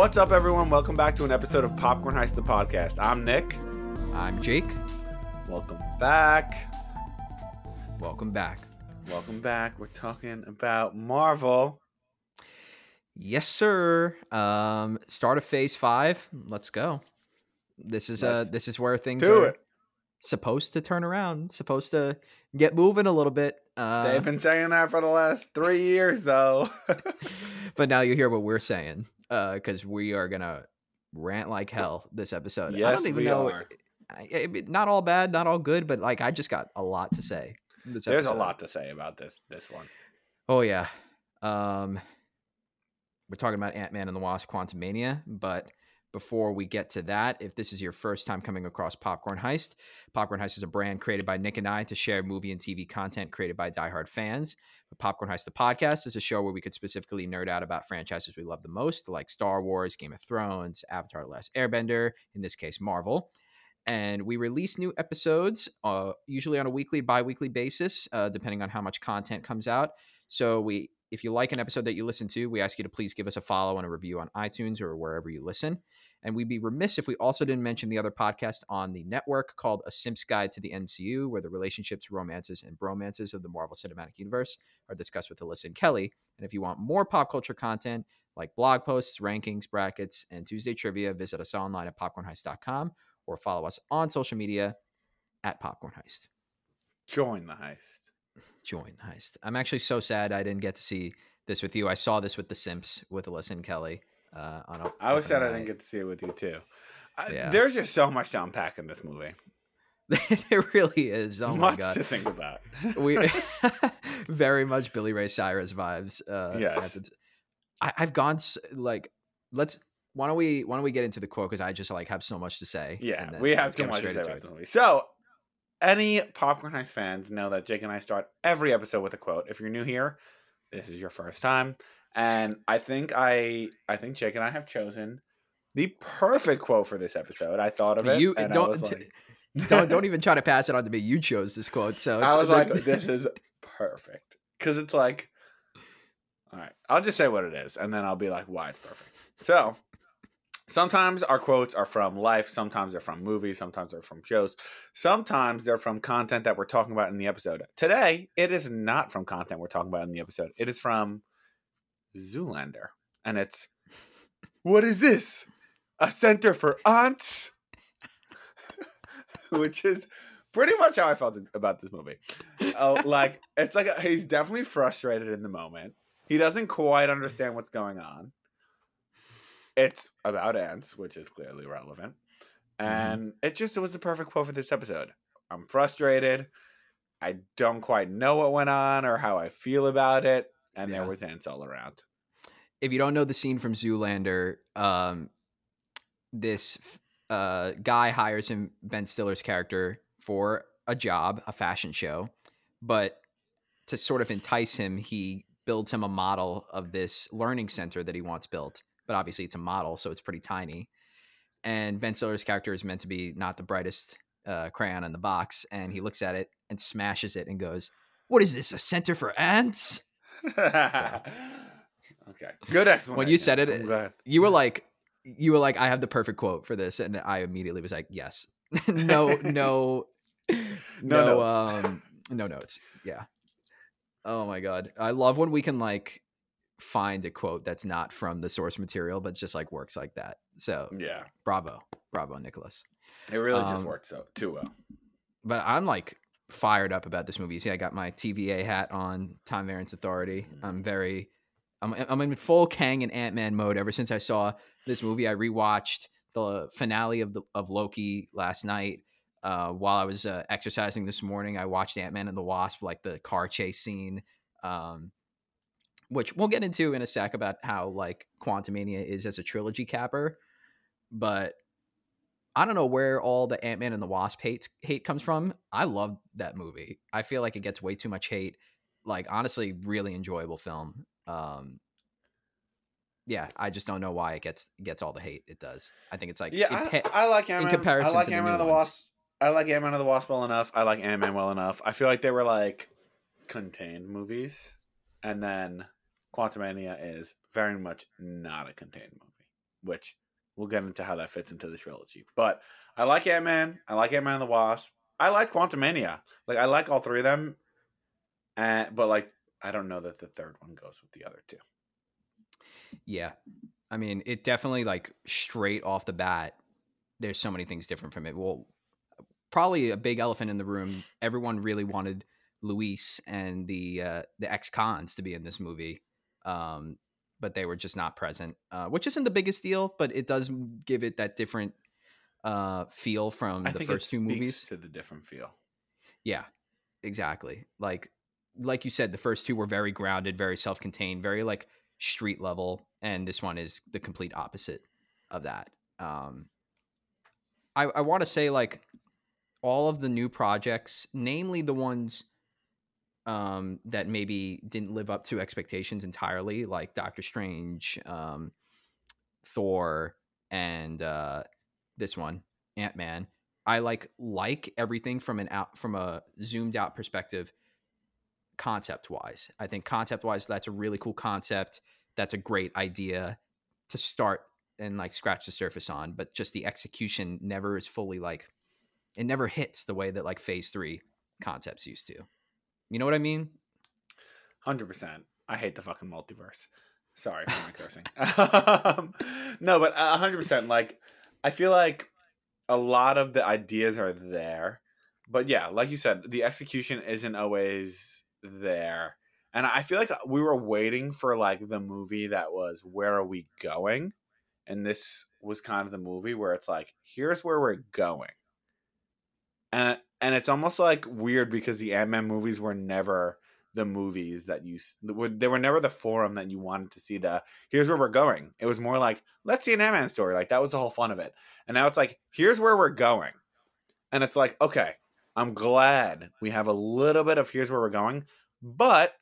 What's up, everyone? Welcome back to an episode of Popcorn Heist, the podcast. I'm Nick. I'm Jake. Welcome back. Welcome back. Welcome back. We're talking about Marvel. Yes, sir. Um, start of phase five. Let's go. This is uh this is where things Do are it. supposed to turn around, supposed to get moving a little bit. Uh, They've been saying that for the last three years, though. but now you hear what we're saying because we are gonna rant like hell this episode. I Yes, don't even we know. are. I, I- not all bad, not all good, but like I just got a lot to say. There's a lot to say about this this one. Oh yeah. Um we're talking about Ant-Man and the Wasp Quantumania, but before we get to that, if this is your first time coming across Popcorn Heist, Popcorn Heist is a brand created by Nick and I to share movie and TV content created by diehard fans. But Popcorn Heist the podcast is a show where we could specifically nerd out about franchises we love the most, like Star Wars, Game of Thrones, Avatar: The Last Airbender, in this case Marvel. And we release new episodes, uh, usually on a weekly, bi-weekly basis, uh, depending on how much content comes out. So we, if you like an episode that you listen to, we ask you to please give us a follow and a review on iTunes or wherever you listen. And we'd be remiss if we also didn't mention the other podcast on the network called A Simp's Guide to the MCU, where the relationships, romances, and bromances of the Marvel Cinematic Universe are discussed with Alyssa and Kelly. And if you want more pop culture content like blog posts, rankings, brackets, and Tuesday trivia, visit us online at popcornheist.com or follow us on social media at Popcorn Heist. Join the heist. Join heist. I'm actually so sad I didn't get to see this with you. I saw this with the Simps with Alyssa and Kelly. Uh, on a, I was sad I didn't get to see it with you too. I, Yeah. There's just so much to unpack in this movie. there really is. Oh my god. to think about. we very much Billy Ray Cyrus vibes. Uh, Yes. I, I've gone s- like let's. Why don't we? Why don't we get into the quote? Because I just like have so much to say. Yeah, we have too much to straight say about it. the movie. So, any Popcorn Heist fans know that Jake and I start every episode with a quote. If you're new here, this is your first time, and I think I, I think Jake and I have chosen the perfect quote for this episode. I thought of it. You- and don't- was like, don't don't even try to pass it on to me. You chose this quote, so I was like, this is perfect because it's like, all right, I'll just say what it is, and then I'll be like, why it's perfect. So. Sometimes our quotes are from life, sometimes they're from movies, sometimes they're from shows, sometimes they're from content that we're talking about in the episode. Today, it is not from content we're talking about in the episode. It is from Zoolander. And it's what is this? A center for aunts? Which is pretty much how I felt about this movie. Oh, like it's like a, he's definitely frustrated in the moment. He doesn't quite understand what's going on. It's about ants, which is clearly relevant. And it just it was the perfect quote for this episode. I'm frustrated. I don't quite know what went on or how I feel about it. And Yeah. there was ants all around. if you don't know the scene from Zoolander, um, this uh, guy hires him, Ben Stiller's character, for a job, a fashion show, but to sort of entice him, he builds him a model of this learning center that he wants built. But obviously, it's a model, so it's pretty tiny. And Ben Stiller's character is meant to be not the brightest uh, crayon in the box, and he looks at it and smashes it and goes, "What is this? A center for ants?" okay. Good explanation. When you said it, you were like you were like i have the perfect quote for this and i immediately was like yes no no no, notes. um no notes yeah oh my god i love when we can like find a quote that's not from the source material but just like works like that. So Yeah. bravo bravo nicholas. It really just works so too well. but i'm like fired up about this movie. You see i got my tva hat on time variance authority. I'm very i'm, I'm in full kang and ant-man mode ever since i saw this movie. I rewatched the finale of the of loki last night. Uh, while I was uh, exercising this morning, I watched Ant Man and the Wasp, like the car chase scene, um, which we'll get into in a sec about how like Quantumania is as a trilogy capper. But I don't know where all the Ant Man and the Wasp hate hate comes from. I love that movie. I feel like it gets way too much hate. Like honestly, really enjoyable film. Um, yeah, I just don't know why it gets gets all the hate it does. I think it's like Yeah, it I, I like Ant Man. I like Ant Man and the. Wasp. I like Ant Man and the Wasp well enough. I like Ant Man well enough. I feel like they were like contained movies, and then Quantumania is very much not a contained movie, which we'll get into how that fits into the trilogy. But I like Ant Man. I like Ant Man and the Wasp. I like Quantumania. Like I like all three of them, and but like I don't know that the third one goes with the other two. Yeah. I mean, it definitely like straight off the bat, there's so many things different from it. Well, probably a big elephant in the room. Everyone really wanted Luis and the uh, the ex cons to be in this movie, um, but they were just not present, uh, which isn't the biggest deal, but it does give it that different uh, feel from I the first two movies. to the different feel. Yeah, exactly. Like like you said, the first two were very grounded, very self-contained, very like street level, and this one is the complete opposite of that. Um, I I want to say like all of the new projects, namely the ones um, that maybe didn't live up to expectations entirely, like Doctor Strange, um, Thor, and uh, this one, Ant Man. I like like everything from an out from a zoomed out perspective, concept wise. I think concept wise, that's a really cool concept. That's a great idea to start and like scratch the surface on, but just the execution never is fully like it never hits the way that like phase three concepts used to. You know what I mean? Hundred percent. I hate the fucking multiverse. Sorry for my cursing. um, no, but a hundred percent. Like, I feel like a lot of the ideas are there, but yeah, like you said, the execution isn't always there. And I feel like we were waiting for like the movie that was where are we going, and this was kind of the movie where it's like here's where we're going, and and it's almost like weird because the Ant Man movies were never the movies that you they were never the forum that you wanted to see the here's where we're going. It was more like let's see an ant-man story. Like that was the whole fun of it. And now it's like here's where we're going. And it's like okay i'm glad we have a little bit of here's where we're going. But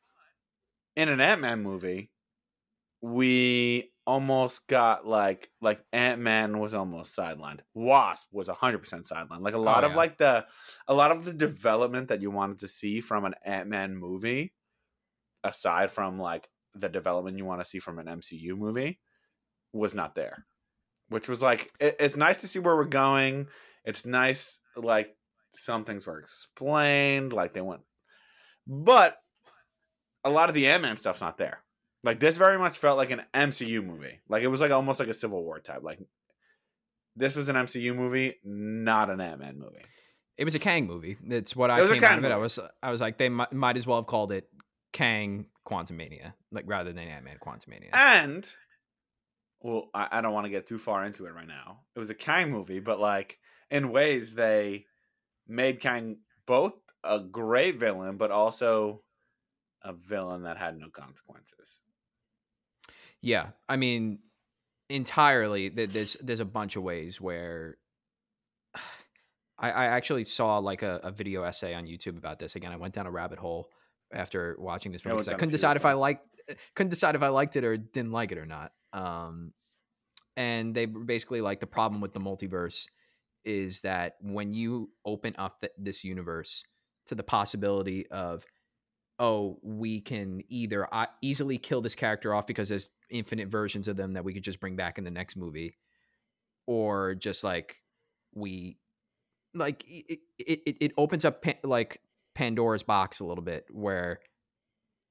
in an ant-man movie we almost got like like ant-man was almost sidelined. Wasp was 100% sidelined. Like a lot oh, of yeah. like the a lot of the development that you wanted to see from an ant-man movie aside from like the development you want to see from an mcu movie was not there. Which was like it, it's nice to see where we're going. It's nice like some things were explained like they went but a lot of the ant-man stuff's not there like this very much felt like an MCU movie. Like it was like almost like a Civil War type. Like this was an MCU movie, not an Ant Man movie. It was a Kang movie. That's what I It was a came out of it. I was I was like they might, might as well have called it Kang Quantumania, like rather than Ant Man Quantumania. And well, I, I don't want to get too far into it right now. It was a Kang movie, but like in ways they made Kang both a great villain, but also a villain that had no consequences. Yeah, I mean, entirely. th- There's there's a bunch of ways where I, I actually saw like a, a video essay on YouTube about this. Again, I went down a rabbit hole after watching this movie because I couldn't decide if I liked couldn't decide if I liked it or didn't like it or not. Um, and they basically like the problem with the multiverse is that when you open up th- this universe to the possibility of oh we can either uh, easily kill this character off because there's infinite versions of them that we could just bring back in the next movie. Or just like we like it it, it, opens up like pandora's box a little bit where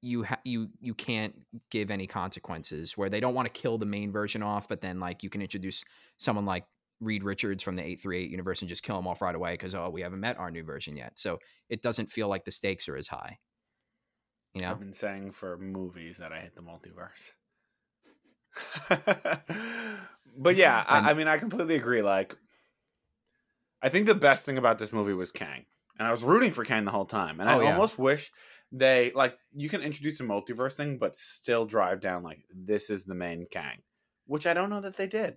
you ha- you you can't give any consequences where they don't want to kill the main version off but then like you can introduce someone like Reed Richards from the 838 universe and just kill him off right away because oh we haven't met our new version yet. So it doesn't feel like the stakes are as high. You know? I've been saying for movies that I hate the multiverse. but yeah, I, I mean, I completely agree. Like, I think the best thing about this movie was Kang, and I was rooting for Kang the whole time. And I Oh, yeah. almost wish they like you can introduce a multiverse thing, but still drive down like this is the main Kang, which I don't know that they did.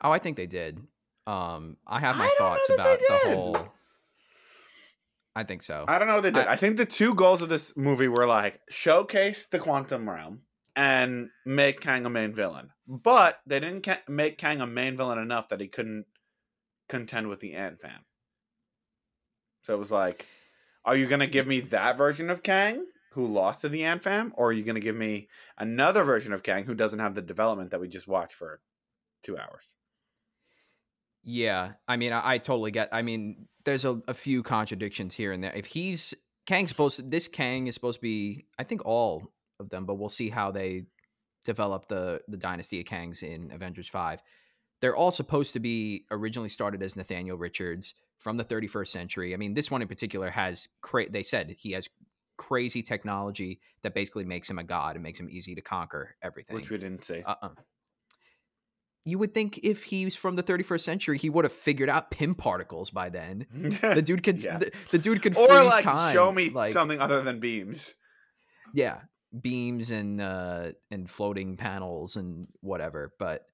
Oh, I think they did. Um, I have my I thoughts about the whole. I think so. I don't know what they did. I- I, think the two goals of this movie were like showcase the quantum realm and make Kang a main villain, but they didn't ca- make Kang a main villain enough that he couldn't contend with the Ant Fam. So it was like, are you gonna give me that version of Kang who lost to the Ant Fam, or are you gonna give me another version of Kang who doesn't have the development that we just watched for two hours? Yeah, I mean, I, I totally get. I mean, there's a, a few contradictions here and there. If he's Kang's supposed to, this Kang is supposed to be, I think all of them, but we'll see how they develop the the dynasty of Kangs in Avengers Five. They're all supposed to be originally started as Nathaniel Richards from the 31st century. I mean, this one in particular has cra- they said he has crazy technology that basically makes him a god and makes him easy to conquer everything. Which we didn't say. Uh-uh. You would think if he's from the 31st century, he would have figured out Pym particles by then. The dude could, Yeah. the, the dude could or like time. show me like, something other than beams. yeah, beams and uh and floating panels and whatever. But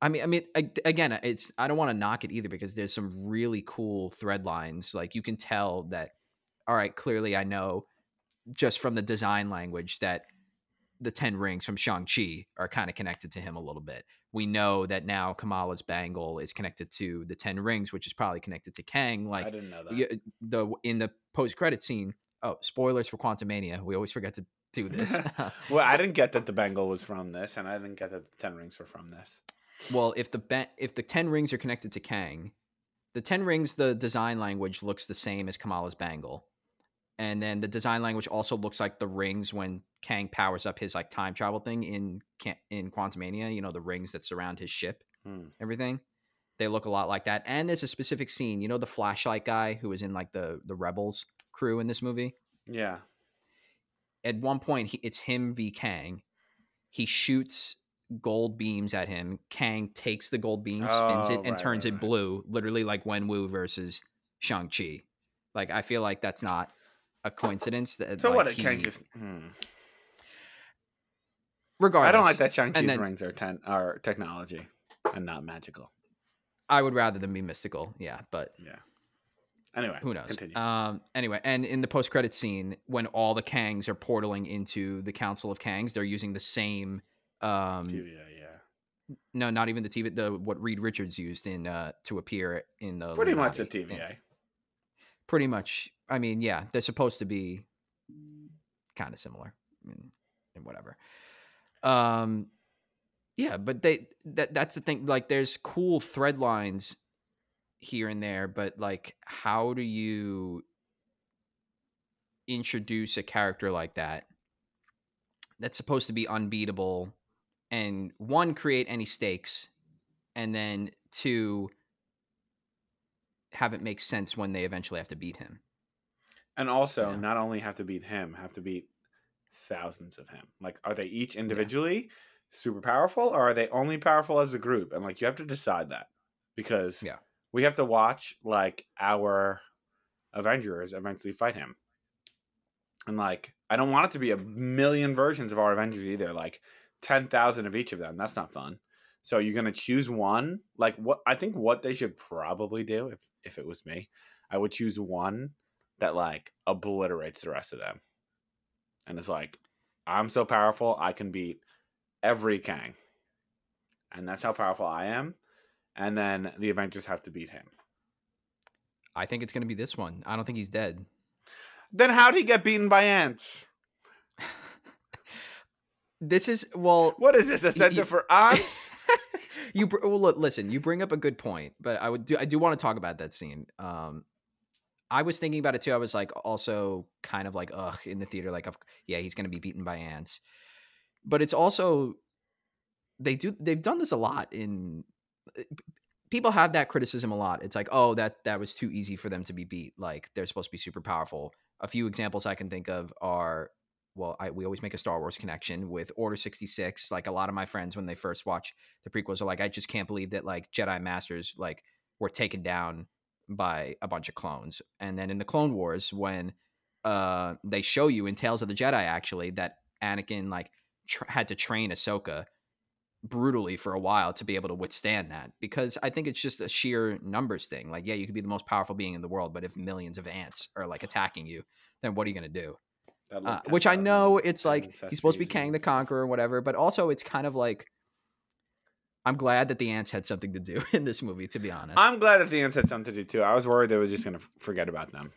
I mean, I mean, I, again, it's I don't want to knock it either because there's some really cool thread lines. Like you can tell that. All right, clearly I know just from the design language that the Ten Rings from Shang Chi are kind of connected to him a little bit. We know that now Kamala's bangle is connected to the Ten Rings, which is probably connected to Kang. I Like didn't know that. yeah, the in the post credit scene. Oh, spoilers for Quantumania. We always forget to do this. Well, I didn't get that the Bengal was from this, and I didn't get that the Ten Rings were from this. well, if the if the ten rings are connected to Kang, the ten rings, the design language looks the same as Kamala's bangle, and then the design language also looks like the rings when Kang powers up his like time travel thing in in Quantumania. You know the rings that surround his ship, Hmm. everything. They look a lot like that. And there's a specific scene. You know the flashlight guy who was in like the the rebels crew in this movie. Yeah. At one point he, it's him v Kang. He shoots gold beams at him. Kang takes the gold beam, spins Oh, it, and right, turns right, it right. blue, literally like Wen Wu versus Shang Chi. Like I feel like that's not a coincidence. That So like, what? It he- can't just. Hmm. regardless. I don't like that Shang Chi's then- rings are ten are technology and not magical. I would rather them be mystical. Yeah, but Yeah. Anyway, who knows? Continue. Um. Anyway, and in the post credit scene, when all the Kangs are portaling into the Council of Kangs, they're using the same. Um, TVA, yeah. no, not even the TV. The what Reed Richards used in uh to appear in the Pretty much a Illuminati. Yeah, TVA. Pretty much. I mean, yeah, they're supposed to be kind of similar, I mean, and whatever. Um, yeah, but they that that's the thing. Like, there's cool thread lines here and there, but like, how do you introduce a character like that that's supposed to be unbeatable and one create any stakes and then two have it make sense when they eventually have to beat him And also, Yeah. not only have to beat him, have to beat thousands of him. Like, are they each individually super powerful, or are they only powerful as a group? And like, you have to decide that because Yeah. We have to watch like our Avengers eventually fight him. And like, I don't want it to be a million versions of our Avengers either. Like, ten thousand of each of them. That's not fun. So you're gonna choose one. Like, what I think what they should probably do, if if it was me, I would choose one that like obliterates the rest of them. And it's like, I'm so powerful, I can beat every Kang. And that's how powerful I am. And then the Avengers have to beat him. i think it's going to be this one i don't think he's dead Then how'd he get beaten by ants? this is well What is this? A center you- for ants? you br- well, look, listen you bring up a good point but i would do i do want to talk about that scene um i was thinking about it too i was like also kind of like ugh in the theater like yeah he's gonna be beaten by ants but it's also they do they've done this a lot in people have that criticism a lot. It's like oh that that was too easy for them to be beat. Like they're supposed to be super powerful. A few examples i can think of are well I, we always make a star wars connection with order 66 like a lot of my friends when they first watch the prequels are like i just can't believe that like jedi masters like were taken down by a bunch of clones. And then in the Clone Wars, when uh, they show you in Tales of the Jedi, actually, that Anakin like tr- had to train Ahsoka brutally for a while to be able to withstand that because I think it's just a sheer numbers thing. Like, yeah, you could be the most powerful being in the world, but if millions of ants are like attacking you, then what are you going to do? Uh, which I know it's like he's supposed to be Kang the. Conqueror or whatever, but also it's kind of like I'm glad that the ants had something to do in this movie, to be honest. I'm glad that the ants had something to do too. I was worried they were just gonna forget about them.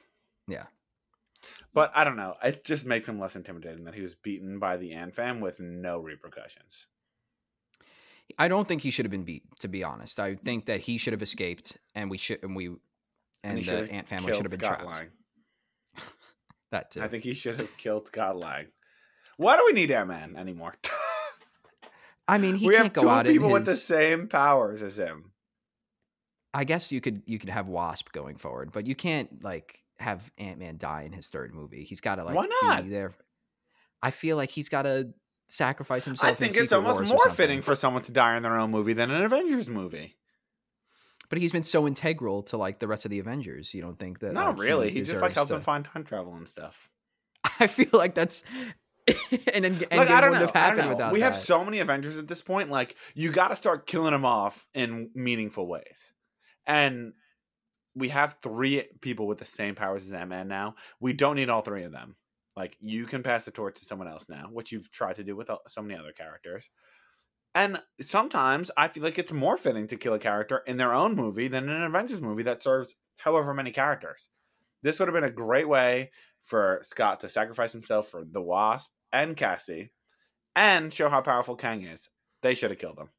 Yeah. But I don't know. It just makes him less intimidating that he was beaten by the Ant Fam with no repercussions. I don't think he should have been beat, to be honest. I think that he should have escaped, and we should, and we, and, And the ant family should have been Scott trapped. Lang. That too. I think he should have killed Scott Lang. Why do we need Ant Man anymore? I mean, he we can't have two people with the same powers as him. I guess you could you could have Wasp going forward, but you can't like have Ant Man die in his third movie. He's got to like Why not? be there. I feel like he's got to sacrifice himself. I in think it's Secret almost Wars more fitting for someone to die in their own movie than an Avengers movie. But he's been so integral to like the rest of the Avengers. You don't think that? Not like, really. He just like helped to- them find time travel and stuff. I feel like that's and then like I don't wouldn't know. have happened know. without we have so many Avengers at this point. Like you got to start killing them off in meaningful ways, and we have three people with the same powers as Ant Man now. We don't need all three of them. Like you can pass the torch to someone else now, which you've tried to do with uh, so many other characters. And sometimes I feel like it's more fitting to kill a character in their own movie than an Avengers movie that serves however many characters. This would have been a great way for Scott to sacrifice himself for the Wasp and Cassie and show how powerful Kang is. They should have killed him.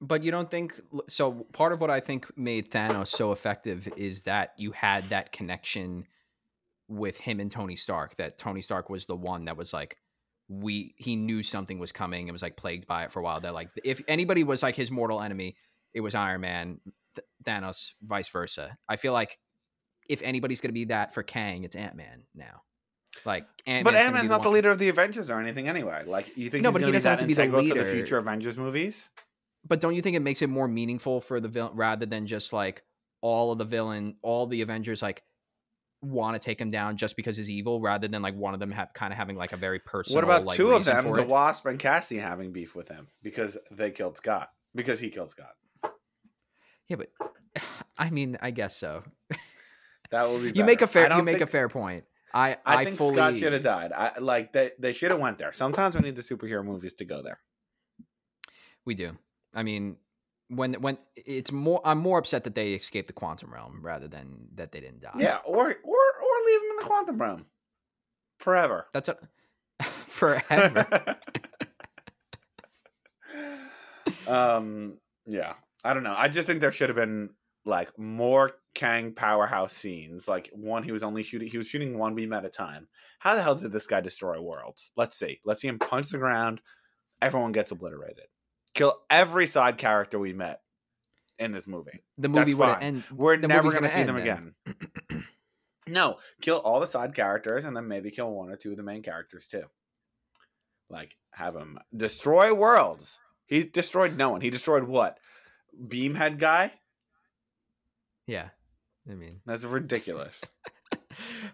But you don't think so? Part of what I think made Thanos so effective is that you had that connection with him and Tony Stark. That Tony Stark was the one that was like, we he knew something was coming and was like plagued by it for a while. That like, if anybody was like his mortal enemy, it was Iron Man, Th- Thanos, vice versa. I feel like if anybody's gonna be that for Kang, it's Ant Man now. Like, Ant but Ant Man's not the leader of the Avengers or anything anyway. Like, you think No, but he doesn't have to be the integral to the leader. future Avengers movies? But don't you think it makes it more meaningful for the villain rather than just like all of the villain, all the Avengers like want to take him down just because he's evil, rather than like one of them have kind of having like a very personal. What about like, two of them, the it? Wasp and Cassie, having beef with him because they killed Scott? Because he killed Scott. Yeah, but I mean, I guess so. That would be. You make a fair, you make a fair point. I I, I, think fully Scott should have died. I like they they should have went there. Sometimes we need the superhero movies to go there. we do. I mean, when when it's more, I'm more upset that they escaped the quantum realm rather than that they didn't die. Yeah, or or or leave them in the quantum realm forever. that's a, forever. um, yeah, I don't know. I just think there should have been like more Kang powerhouse scenes. Like one, he was only shooting. He was shooting one beam at a time. How the hell did this guy destroy worlds? Let's see. Let's see him punch the ground. Everyone gets obliterated. Kill every side character we met in this movie. the movie would end. We're never going to see them end again. no, kill all the side characters and then maybe kill one or two of the main characters too. Like have him destroy worlds. He destroyed no one. He destroyed what? Beamhead guy? Yeah, I mean, That's ridiculous.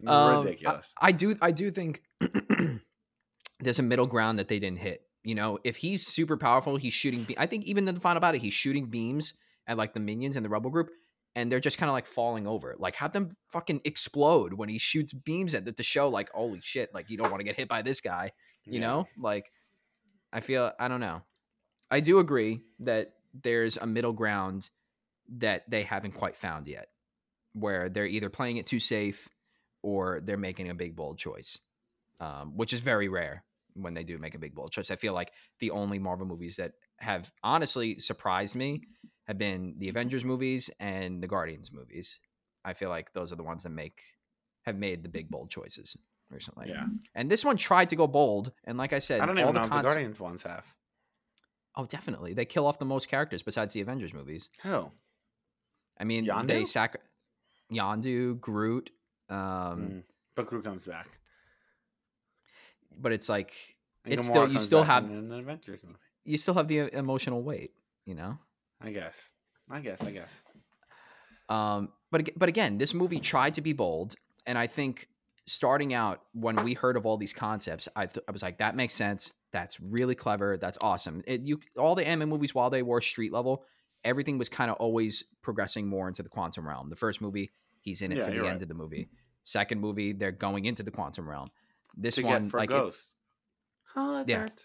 Um, I- ridiculous. I, do I do think there's a middle ground that they didn't hit. You know, if he's super powerful, he's shooting. Be- I think even in the final battle, he's shooting beams at like the minions and the rebel group, and they're just kind of like falling over. Like have them fucking explode when he shoots beams at the to show like holy shit, like you don't want to get hit by this guy. You Yeah. know, like I feel I don't know. I do agree that there's a middle ground that they haven't quite found yet, where they're either playing it too safe or they're making a big bold choice, um, which is very rare when they do make a big bold choice. I feel like the only Marvel movies that have honestly surprised me have been the Avengers movies and the Guardians movies. I feel like those are the ones that make have made the big bold choices recently. Yeah. And this one tried to go bold, and like I said, I don't all even the know if the Guardians ones have. Oh, definitely. They kill off the most characters besides the Avengers movies. Who? I mean, they Yondu? sac Yondu, Groot, um, Mm. But Groot comes back. But it's like And It's Gamora still- you still have- an Avengers movie. you still have the uh, emotional weight, you know. I guess. I guess. I guess. Um, but but again, this movie tried to be bold, and I think starting out when we heard of all these concepts, I th- I was like, that makes sense. That's really clever. That's awesome. It, you all the Ant Man movies while they were street level, everything was kind of always progressing more into the quantum realm. The first movie, he's in it Yeah, for the you're end of the movie. Second movie, they're going into the quantum realm. This one, for like, it- Ghost. oh, that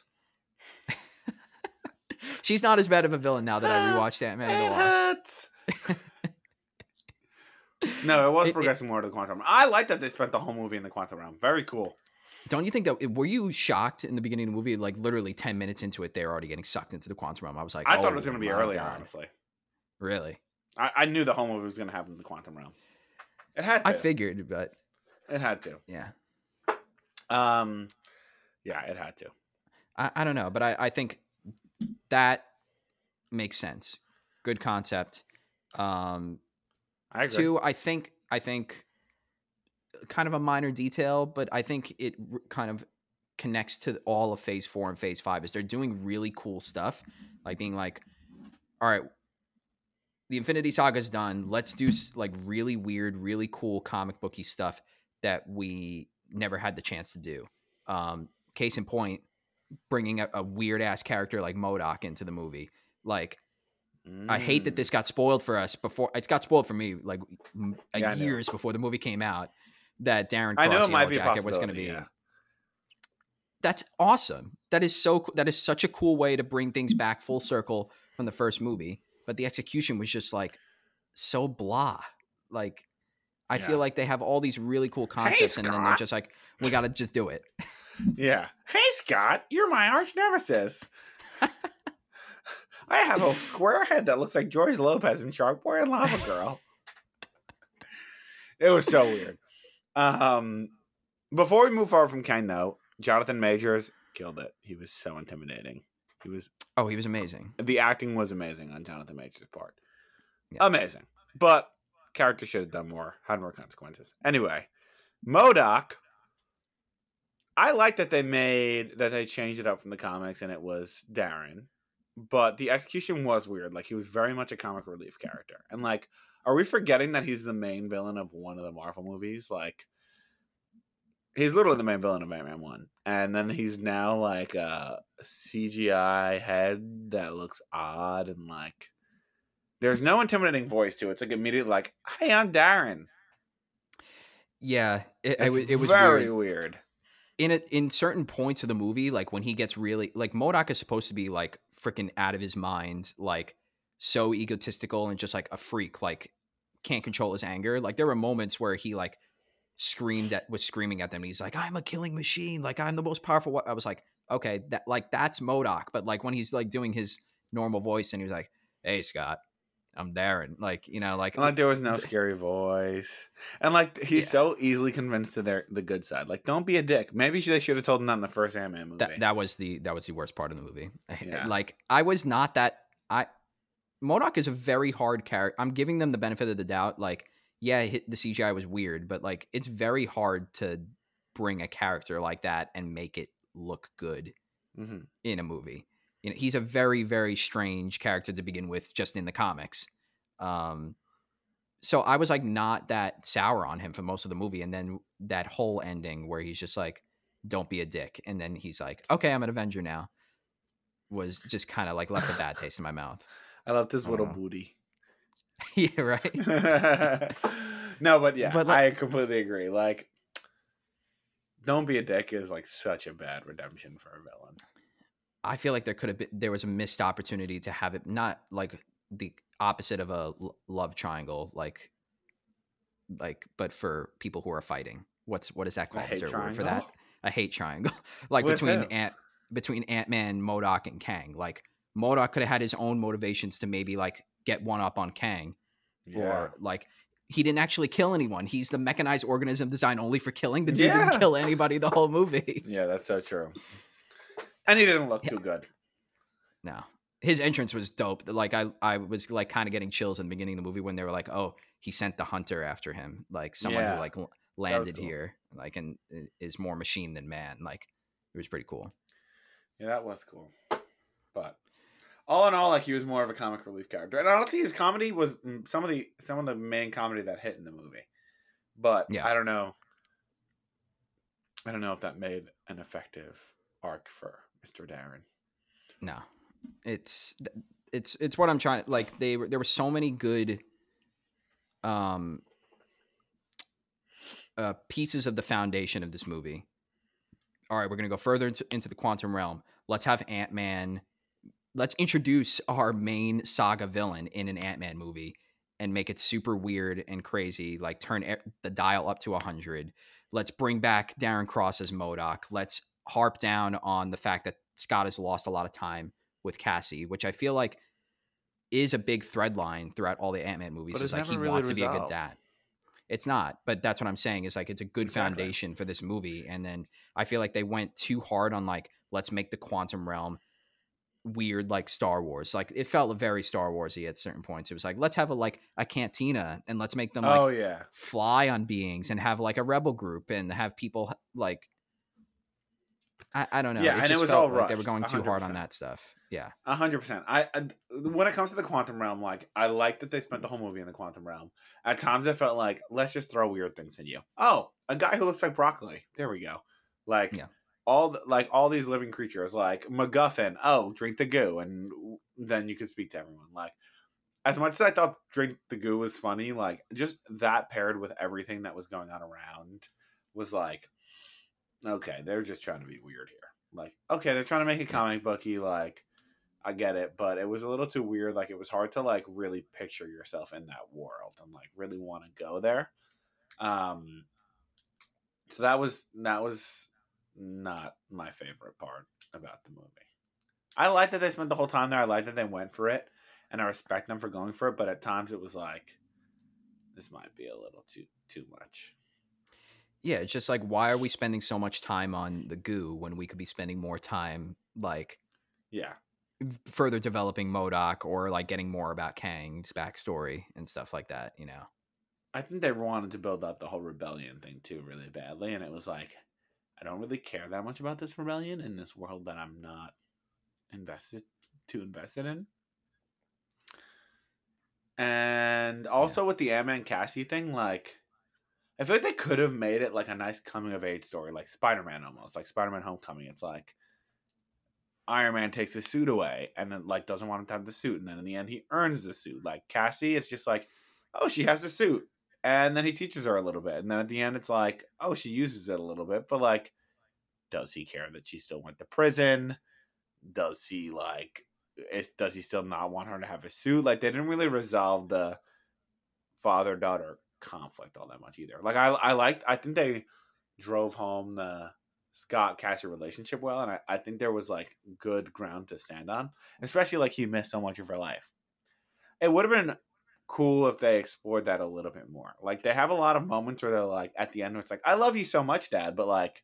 Yeah. she's not as bad of a villain now that I rewatched Ant Man and the Wasp. no, it was It- it- progressing more to the quantum realm. I like that they spent the whole movie in the quantum realm. Very cool. Don't you think that were you shocked in the beginning of the movie? Like literally ten minutes into it, they're already getting sucked into the quantum realm. I was like, I thought "Oh it was oh going to be earlier, God." honestly. Really, I, I knew the whole movie was going to happen in the quantum realm. It had to. I figured, but it had to. yeah, Um, yeah, it had to. I, I don't know, but I, I think that makes sense. Good concept. Um, I agree. two, I think, I think, kind of a minor detail, but I think it r- kind of connects to all of Phase Four and Phase Five. Is they're doing really cool stuff, like being like, all right, the Infinity Saga's done. Let's do like really weird, really cool comic booky stuff that we never had the chance to do. Um, case in point, bringing a, a weird ass character like MODOK into the movie. Like, I hate that Mm. this got spoiled for us before. It's got spoiled for me like Yeah, years before the movie came out. That Darren I know Cross it might be Jacket was going to be. yeah. That's awesome. That is so. That is such a cool way to bring things back full circle from the first movie. But the execution was just like so blah. Like I Yeah. feel like they have all these really cool concepts, and then they're just like, we got to just do it. Yeah. Hey, Scott, you're my arch nemesis. I have a square head that looks like George Lopez in Shark Boy and Lava Girl. it was so weird. Um, before we move forward from Kang, though, Jonathan Majors killed it. He was so intimidating. He was Oh, he was amazing. the acting was amazing on Jonathan Majors' part. Yeah. Amazing. But character should have done more, had more consequences. Anyway, MODOK. I like that they made that they changed it up from the comics and it was Darren. But the execution was weird. Like he was very much a comic relief character. And like, are we forgetting that he's the main villain of one of the Marvel movies? Like he's literally the main villain of Batman One. And then he's now like a CGI head that looks odd and like there's no intimidating voice to it. It's like immediately like, "Hey, I'm Darren." Yeah, it, it, was- it was very weird. weird. in it in certain points of the movie, like when he gets really like MODOK is supposed to be like freaking out of his mind, like so egotistical and just like a freak, like can't control his anger. Like there were moments where he like screamed at was screaming at them. He's like, "I'm a killing machine. Like I'm the most powerful." I was like, "Okay, that like that's MODOK." But like when he's like doing his normal voice and he was like, "Hey Scott, I'm Darren." Like you know, like And like there was no scary voice, and like he's Yeah. so easily convinced to their the good side. Like, don't be a dick. Maybe they should have told him that in the first Ant Man movie. that that was the that was the worst part of the movie. Yeah. Like I was not that I MODOK is a very hard character. I'm giving them the benefit of the doubt. Like, yeah, the CGI was weird, but like it's very hard to bring a character like that and make it look good Mhm. in a movie. You know, he's a very very strange character to begin with, just in the comics. Um, so I was like not that sour on him for most of the movie, and then that whole ending where he's just like, "Don't be a dick," and then he's like, "Okay, I'm an Avenger now," was just kind of like left a bad taste in my mouth. I love this little Uh, booty. yeah, right. no, but yeah, But, like- I completely agree. Like, don't be a dick is like such a bad redemption for a villain. I feel like there could have been there was a missed opportunity to have it not like the opposite of a love triangle, like like but for people who are fighting. What's what is that called? is there a for that? A hate triangle, like With between who? Ant between Ant Man, MODOK, and Kang. Like MODOK could have had his own motivations to maybe like get one up on Kang, Yeah. or like he didn't actually kill anyone. He's the mechanized organism designed only for killing. The dude Yeah. didn't kill anybody the whole movie. yeah, that's so true. And he didn't look Yeah. too good. No. His entrance was dope. Like I I was like kind of getting chills in the beginning of the movie when they were like, "Oh, he sent the hunter after him." Like someone Yeah. who like landed cool. here like and is more machine than man. Like it was pretty cool. Yeah, that was cool. But all in all, like he was more of a comic relief character, and honestly, his comedy was mm, some of the some of the main comedy that hit in the movie. But Yeah. I don't know. I don't know if that made an effective arc for Mister Darren. No, it's it's it's what I'm trying. Like they were there were so many good, um, uh, pieces of the foundation of this movie. All right, we're gonna go further into, into the quantum realm. Let's have Ant Man. Let's introduce our main saga villain in an Ant Man movie and make it super weird and crazy. Like turn the dial up to hundred. Let's bring back Darren Cross as MODOK. Let's harp down on the fact that Scott has lost a lot of time with Cassie, which I feel like is a big thread line throughout all the Ant Man movies. But is it's like he really wants to be a good dad. It's not, but that's what I'm saying. Is like it's a good Exactly. foundation for this movie, and then I feel like they went too hard on like let's make the quantum realm weird like Star Wars. Like it felt very Star Warsy at certain points. It was like let's have a like a cantina and let's make them like oh yeah, fly on beings and have like a rebel group and have people like I, I don't know. Yeah, and it was all like they were going too hard on that stuff. Yeah. A hundred percent. I, when it comes to the quantum realm, like I like that they spent the whole movie in the quantum realm. At times, I felt like let's just throw weird things in you. Oh, a guy who looks like broccoli. There we go. Like Yeah. all the, like all these living creatures, like MacGuffin. Oh, drink the goo, and then you could speak to everyone. Like as much as I thought drink the goo was funny, like just that paired with everything that was going on around was like, okay, they're just trying to be weird here. Like, okay, they're trying to make a comic booky like. I get it, but it was a little too weird. Like it was hard to like really picture yourself in that world and like really want to go there. Um so that was that was not my favorite part about the movie. I liked that they spent the whole time there. I liked that they went for it and I respect them for going for it, but at times it was like this might be a little too too much. Yeah, it's just like why are we spending so much time on the goo when we could be spending more time like Yeah. further developing MODOK or like getting more about Kang's backstory and stuff like that, you know. I think they wanted to build up the whole rebellion thing too really badly, and it was like, I don't really care that much about this rebellion in this world that I'm not invested too invested in. And also with the Ant-Man Cassie thing, like, I feel like they could have made it like a nice coming of age story, like Spider-Man almost, like Spider-Man Homecoming. It's like Iron Man takes his suit away and then like doesn't want him to have the suit, and then in the end he earns the suit. Like Cassie, it's just like, oh, she has the suit, and then he teaches her a little bit, and then at the end it's like, oh, she uses it a little bit, but like, does he care that she still went to prison? Does he like? Is, does he still not want her to have a suit? Like they didn't really resolve the father daughter conflict all that much either. Like I I liked I think they drove home the Scott Cassie relationship well, and I, I think there was like good ground to stand on, especially like he missed so much of her life. It would have been cool if they explored that a little bit more. Like they have a lot of moments where they're like at the end it's like, I love you so much, Dad, but like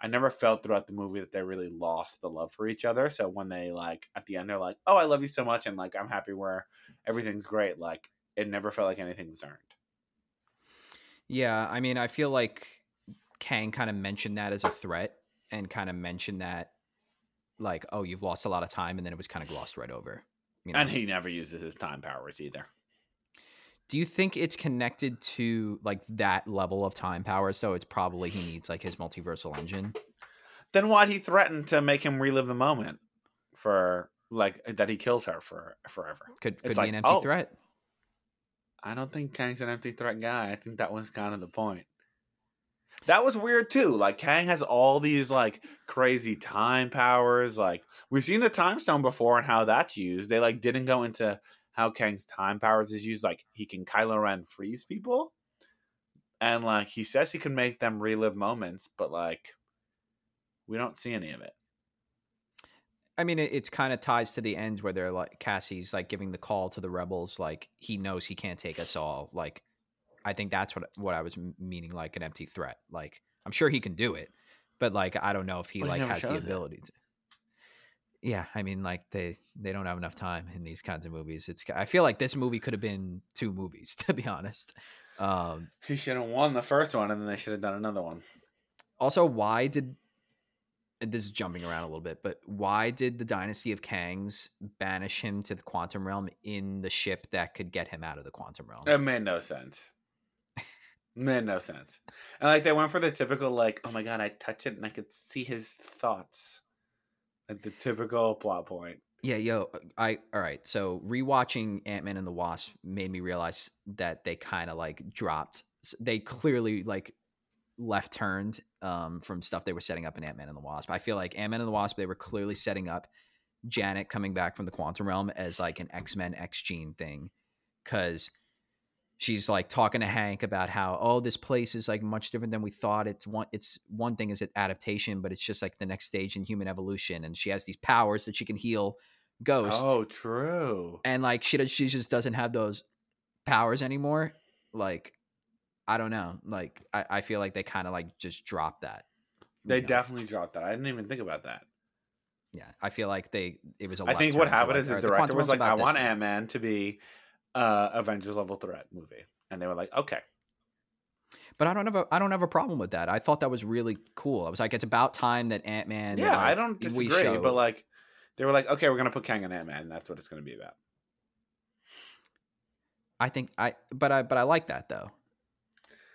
I never felt throughout the movie that they really lost the love for each other. So when they like at the end they're like, Oh, I love you so much and like I'm happy where everything's great, like it never felt like anything was earned. Yeah, I mean, I feel like Kang kind of mentioned that as a threat and kind of mentioned that like, oh, you've lost a lot of time and then it was kind of glossed right over. You know? And he never uses his time powers either. Do you think it's connected to like that level of time power? So it's probably he needs like his multiversal engine. Then why'd he threaten to make him relive the moment for like that he kills her for forever? Could could It's be like, an empty oh. threat. I don't think Kang's an empty threat guy. I think that was kind of the point. That was weird too. Like Kang has all these like crazy time powers. Like we've seen the time stone before and how that's used. They like didn't go into how Kang's time powers is used. Like he can Kylo Ren freeze people, and like he says he can make them relive moments, but like we don't see any of it. I mean, it, it's kind of ties to the end where they're like Cassie's like giving the call to the rebels, like he knows he can't take us all. Like, I think that's what what I was meaning, like an empty threat. Like, I'm sure he can do it, but like I don't know if he But like never has the shows it. ability to. Yeah, I mean, like they they don't have enough time in these kinds of movies. It's I feel like this movie could have been two movies, to be honest. Um, He should have won the first one, and then they should have done another one. also, why did this is jumping around a little bit, but why did the dynasty of Kangs banish him to the quantum realm in the ship that could get him out of the quantum realm? It made no sense. made no sense. And like they went for the typical like, oh my god, I touched it and I could see his thoughts. Like the typical plot point. Yeah, yo, I all right. So rewatching Ant Man and the Wasp made me realize that they kind of like dropped. They clearly like left turned um, from stuff they were setting up in Ant Man and the Wasp. I feel like Ant Man and the Wasp they were clearly setting up Janet coming back from the quantum realm as like an X Men X Gene thing, because she's like talking to Hank about how oh this place is like much different than we thought. It's one it's one thing is it adaptation, but it's just like the next stage in human evolution, and she has these powers that she can heal ghosts. Oh, true. and like she does- she just doesn't have those powers anymore. Like I don't know. Like I, I feel like they kind of like just dropped that. They know? definitely dropped that. I didn't even think about that. Yeah, I feel like they it was a I think what happened like, is the director quantum was like, I want. Ant Man to be uh Avengers level threat movie. And they were like, okay. But I don't have a I don't have a problem with that. I thought that was really cool. I was like, it's about time that Ant Man. yeah, I don't disagree. But like they were like, okay, we're gonna put Kang and Ant Man, and that's what it's gonna be about. I think I but I but I like that though.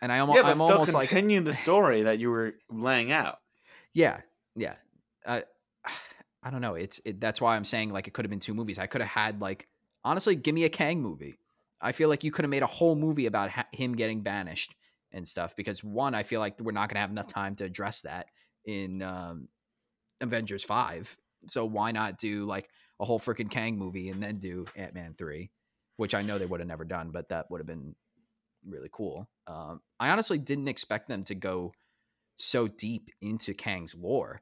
And I almost yeah, but I'm still almost like continue the story that you were laying out. Yeah, yeah. I I don't know. It's it, that's why I'm saying like it could have been two movies. I could have had like honestly, give me a Kang movie. I feel like you could have made a whole movie about ha- him getting banished and stuff because one, I feel like we're not going to have enough time to address that in um, Avengers Five. So why not do like a whole freaking Kang movie and then do Ant Man three, which I know they would have never done, but that would have been really cool. Um, I honestly didn't expect them to go so deep into Kang's lore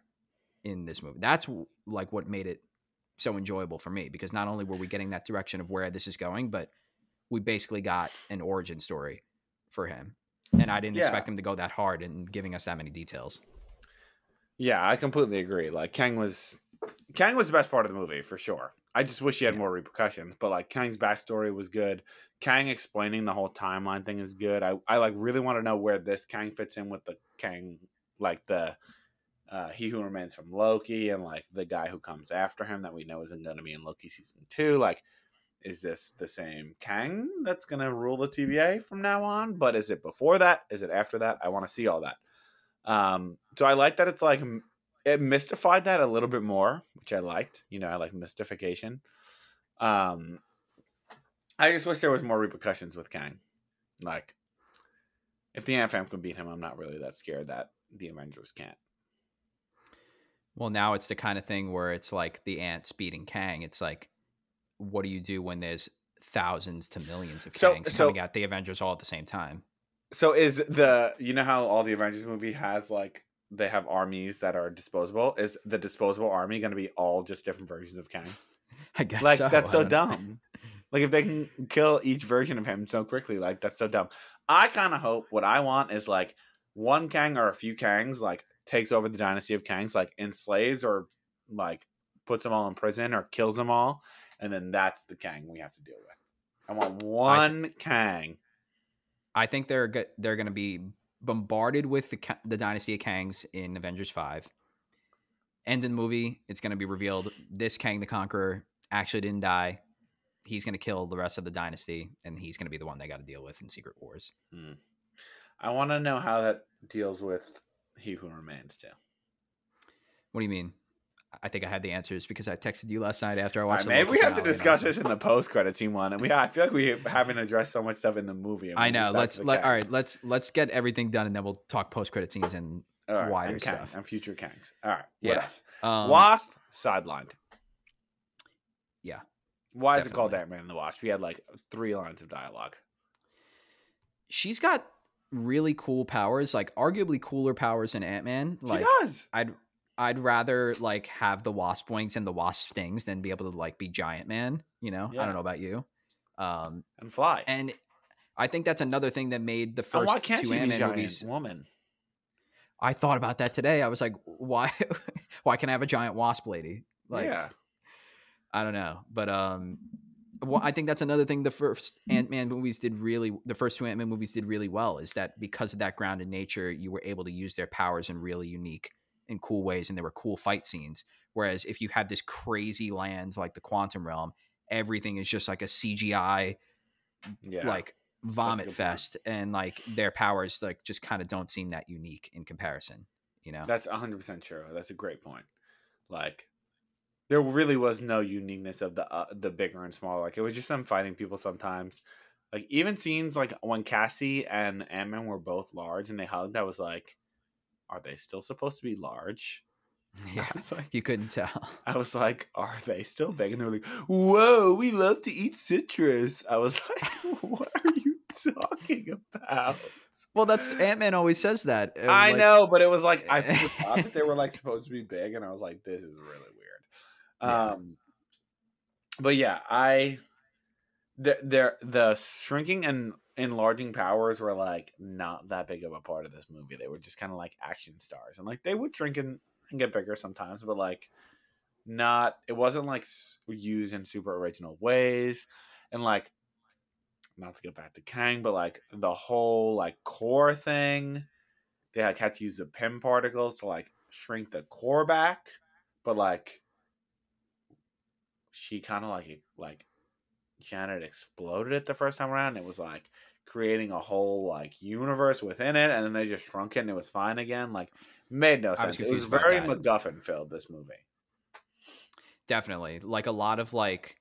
in this movie. That's like what made it so enjoyable for me because not only were we getting that direction of where this is going, but we basically got an origin story for him. And I didn't Yeah. expect him to go that hard in giving us that many details. Yeah, I completely agree. Like Kang was Kang was the best part of the movie for sure. I just wish he had more repercussions. But like Kang's backstory was good. Kang explaining the whole timeline thing is good. I, I like really want to know where this Kang fits in with the Kang like the uh, he who remains from Loki and like the guy who comes after him that we know isn't going to be in Loki season two. Like, is this the same Kang that's going to rule the TVA from now on? But is it before that? Is it after that? I want to see all that. Um, so I like that it's like it mystified that a little bit more, which I liked. You know, I like mystification. Um, I just wish there was more repercussions with Kang. Like, if the Ant Fam can beat him, I'm not really that scared that the Avengers can't. Well, now it's the kind of thing where it's like the ants beating Kang. It's like, what do you do when there's thousands to millions of So- Kangs so- coming at the Avengers all at the same time? So is the you know how all the Avengers movie has like they have armies that are disposable? Is the disposable army going to be all just different versions of Kang? I guess Like so. that's so dumb. Like if they can kill each version of him so quickly, like that's so dumb. I kind of hope what I want is like one Kang or a few Kangs like takes over the dynasty of Kangs, like enslaves or like puts them all in prison or kills them all, and then that's the Kang we have to deal with. I want one Kang. I think they're go- they're going to be bombarded with the the dynasty of Kangs in Avengers Five. End of the movie, it's going to be revealed this Kang the Conqueror actually didn't die. He's going to kill the rest of the dynasty, and he's going to be the one they got to deal with in Secret Wars. Hmm. I want to know how that deals with He Who Remains too. What do you mean? I think I had the answers because I texted you last night after I watched. the maybe we have to finale, and I discuss this in the post credit scene one. And we, I feel like we haven't addressed so much stuff in the movie. I know. Let's let all right. Let's let's get everything done, and then we'll talk post credit scenes and right, wider and Kang, stuff. and future Kangs. All right, Yeah. else? um, Wasp sidelined. Yeah, Why is it called definitely. Ant Man and the Wasp? We had like three lines of dialogue. she's got really cool powers, like arguably cooler powers than Ant Man. Like she does. I'd I'd rather like have the wasp wings and the wasp stings than be able to like be Giant Man. You know, I don't know about you. Um, And fly. and I think that's another thing that made the And first why can't two she be Ant Man giant movies. woman? I thought about that today. I was like, why? why can I have a giant wasp lady? Like, yeah. I don't know, but um, well, I think that's another thing. The first Ant Man movies did really, the first two Ant Man movies did really well. Is that because of that grounded nature, you were able to use their powers in really unique in cool ways and there were cool fight scenes. Whereas if you have this crazy land like the quantum realm, everything is just like a CGI Yeah. like vomit point. fest and like their powers like just kind of don't seem that unique in comparison, you know. That's 100% true. That's a great point. Like there really was no uniqueness of the uh, the bigger and smaller. Like it was just them fighting people sometimes. Like even scenes like when Cassie and Ant-Man were both large and they hugged, I was like, are they still supposed to be large? yeah. Like, You couldn't tell. I was like, are they still big? And they were like, whoa, we love to eat citrus. I was like, what are you talking about? Well, that's Ant Man always says that. uh, I like- know, but it was like I forgot that they were like supposed to be big, and I was like, this is really weird. Yeah. Um, but yeah, I the the the shrinking and enlarging powers were like not that big of a part of this movie. They were just kind of like action stars, and like they would shrink and, and get bigger sometimes, but like not. It wasn't like used in super original ways, and like not to get back to Kang, but like the whole like core thing, they like had to use the Pym particles to like shrink the core back, but like she kind of like like Janet exploded it the first time around. It was like creating a whole like universe within it, and then they just shrunk it and it was fine again. Like made no was sense. It was very. MacGuffin filled. This movie. Definitely. Like a lot of like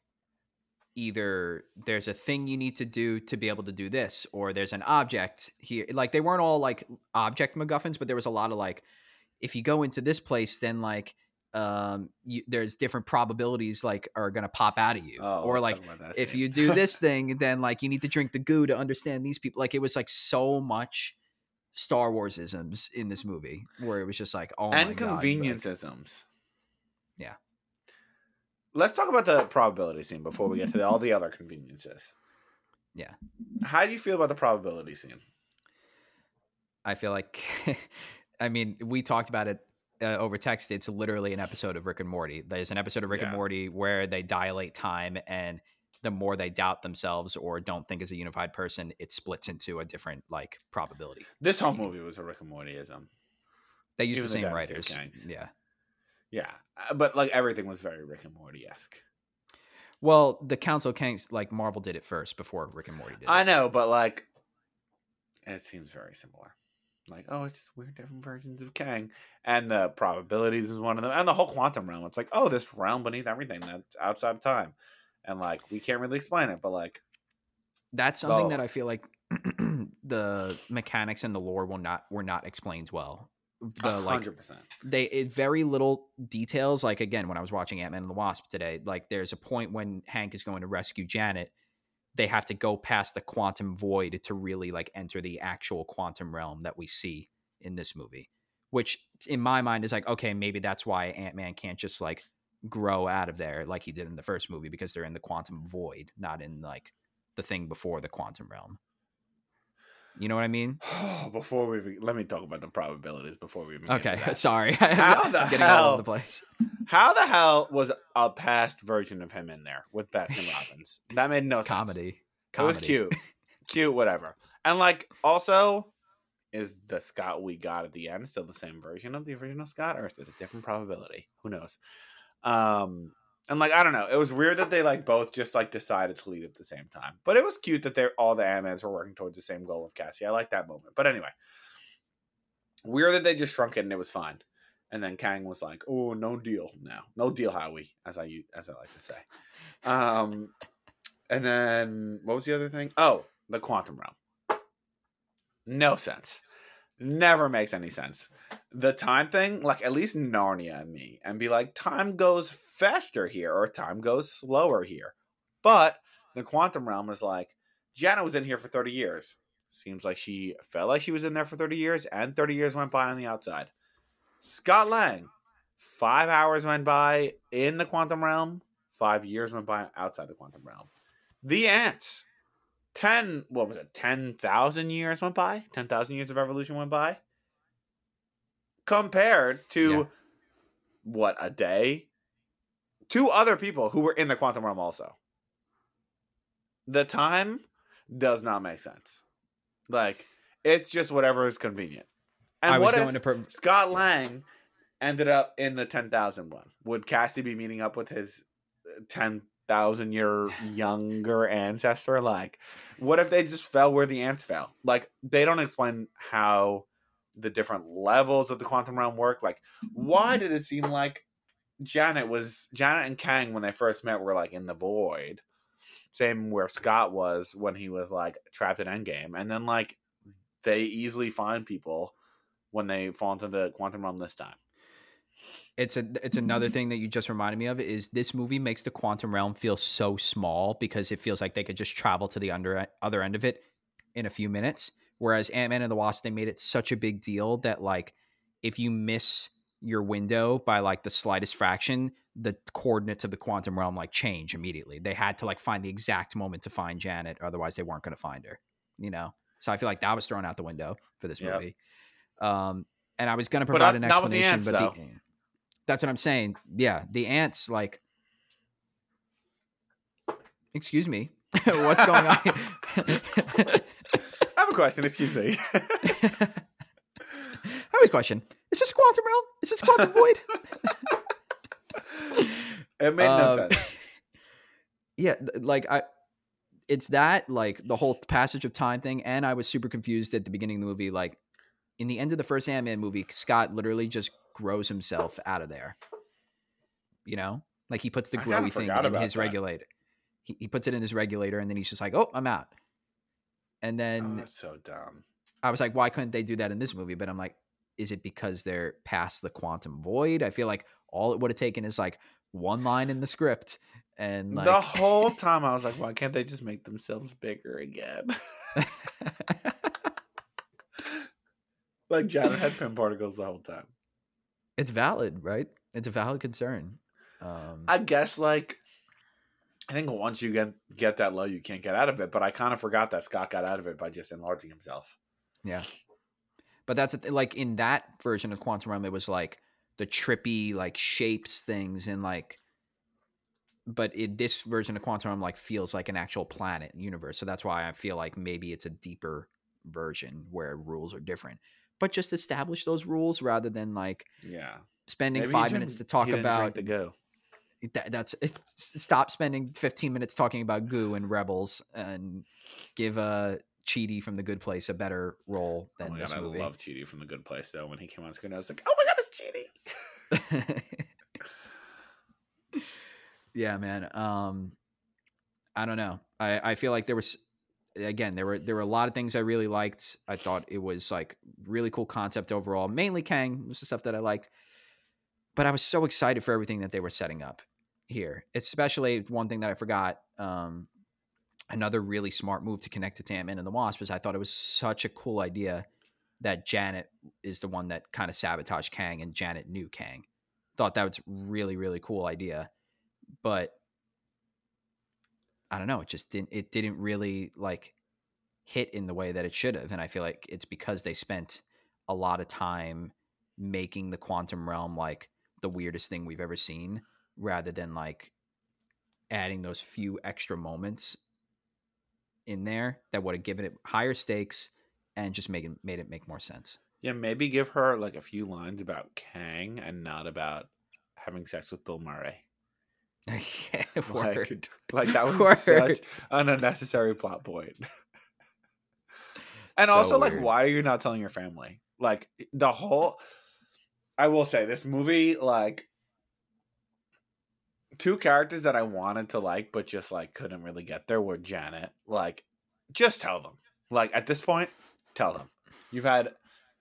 either there's a thing you need to do to be able to do this or there's an object here. Like they weren't all like object MacGuffins, but there was a lot of like if you go into this place then like um you, there's different probabilities like are to pop out of you Oh, or like talk about that if you do this thing then like you need to drink the goo to understand these people like it was like so much Star Wars isms in this movie where it was just like oh and God, like- Yeah. Let's talk about the probability scene before we get to all the other conveniences. Yeah. How do you feel about the probability scene? I feel like, I mean, we talked about it uh, over text. It's literally an episode of Rick and Morty. There's an episode of Rick and Morty where they dilate time, and the more they doubt themselves or don't think as a unified person, it splits into a different like probability. This whole movie was a Rick and Mortyism. They use the same writers. Yeah. Yeah, uh, but like everything was very Rick and Morty esque. Well, the Council of Kangs, like Marvel did it first before Rick and Morty did. I it. know, but like it seems very similar. Like, oh, it's just weird different versions of Kang, and the probabilities is one of them, and the whole quantum realm. It's like, oh, this realm beneath everything that's outside of time, and like we can't really explain it, but like, That's something So- that I feel like the mechanics and the lore will not were not explained well. The like hundred percent. they it very little details like again when i was watching ant-man and the wasp today like there's a point when hank is going to rescue janet they have to go past the quantum void to really like enter the actual quantum realm that we see in this movie which in my mind is like okay maybe that's why ant-man can't just like grow out of there like he did in the first movie because they're in the quantum void not in like the thing before the quantum realm you know what i mean before we let me talk about the probabilities before we even okay sorry How the getting all hell- over the place How the hell was a past version of him in there with Baskin Robbins? That made no sense. comedy. It was cute, cute, whatever. And like, also, is the Scott we got at the end still the same version of the original Scott, or is it a different probability? Who knows? Um, and like, I don't know. It was weird that they like both just like decided to lead at the same time, but it was cute that they're all the Ant-Mans were working towards the same goal of Cassie. I like that moment. But anyway, weird that they just shrunk it and it was fine. And then Kang was like, "Oh, no deal now, no deal, Howie," as I as I like to say. Um, and then what was the other thing? Oh, the quantum realm. No sense. Never makes any sense. The time thing, like at least Narnia and me, and be like, time goes faster here or time goes slower here. But the quantum realm is like, Janet was in here for 30 years. Seems like she felt like she was in there for 30 years, and 30 years went by on the outside. Scott Lang, five hours went by in the quantum realm, five years went by outside the quantum realm. The ants, ten what was it ten thousand years went by? ten thousand years of evolution went by? Compared to yeah. what a day? Two other people who were in the quantum realm also. The time does not make sense. Like it's just whatever is convenient. And I what if per- scott lang ended up in the 10000 one? Would cassie be meeting up with his uh, 10 thousand year younger ancestor. Like, what if they just fell where the ants fell? Like, they don't explain how the different levels of the quantum realm work. Like, why mm-hmm. did it seem like Janet was Janet and Kang when they first met were like in the void? Same where Scott was when he was like trapped in Endgame, and then like they easily find people when they fall into the quantum realm this time. It's a it's another thing that you just reminded me of is this movie makes the quantum realm feel so small because it feels like they could just travel to the under other end of it in a few minutes. Whereas Ant Man and the Wasp, they made it such a big deal that like if you miss your window by like the slightest fraction, the coordinates of the quantum realm like change immediately. They had to like find the exact moment to find Janet, otherwise they weren't going to find her. You know, so I feel like that was thrown out the window for this Yep. movie. Um, and I was going to provide an with the explanation, ants, but the, that's what I'm saying. Yeah, the ants like. Excuse me, what's going on? I have a question. Excuse me. I have a question. Is this quantum realm? Is this quantum void? it made no Um, sense. yeah, like I, it's that like the whole passage of time thing, and I was super confused at the beginning of the movie. Like in the end of the first Ant Man movie, Scott literally just grows himself out of there. You know, like he puts the glowy thing in his that. regulator. He, he puts it in his regulator, and then he's just like, "Oh, I'm out." And Oh, then that's so dumb. I was like, why couldn't they do that in this movie? But I'm like, is it because they're past the quantum void? I feel like all it would have taken is like one line in the script and like the whole time I was like, why can't they just make themselves bigger again? like Janet had Pym particles the whole time. it's valid, right? It's a valid concern. Um, I guess like I think once you get get that low, you can't get out of it. But I kind of forgot that Scott got out of it by just enlarging himself. yeah, but that's a th- like in that version of quantum realm, it was like the trippy like shapes things and like. But in this version of quantum realm, like feels like an actual planet universe, so that's why I feel like maybe it's a deeper version where rules are different. But just establish those rules rather than like Yeah, spending Maybe five minutes to talk he didn't drink about the go. that, that's it's, stop spending 15 minutes talking about goo and rebels and give a Chidi from the good place a better role Oh than my this god, movie I love Chidi from the Good Place though. When he came on screen, I was like, oh my god, it's Chidi. yeah man um i don't know i i feel like there was again there were there were a lot of things i really liked. I thought it was like really cool concept overall mainly kang was the stuff that i liked. But i was so excited for everything that they were setting up here especially one thing that i forgot um another really smart move to connect to Ant-Man and the Wasp is I thought it was such a cool idea that Janet is the one that kind of sabotaged Kang and Janet knew Kang. Thought that was really really cool idea, but I don't know. It just didn't. It didn't really like hit in the way that it should have, and I feel like it's because they spent a lot of time making the quantum realm like the weirdest thing we've ever seen, rather than like adding those few extra moments in there that would have given it higher stakes and just make it made it make more sense. Yeah, maybe give her like a few lines about Kang and not about having sex with Bill Murray. yeah, Like, word. Like that was Word. such an unnecessary plot point. and So also, like, why are you not telling your family? Like the whole. I will say this movie, like, two characters that I wanted to like, but just like couldn't really get there were Janet. Like, just tell them. Like at this point, tell them. You've had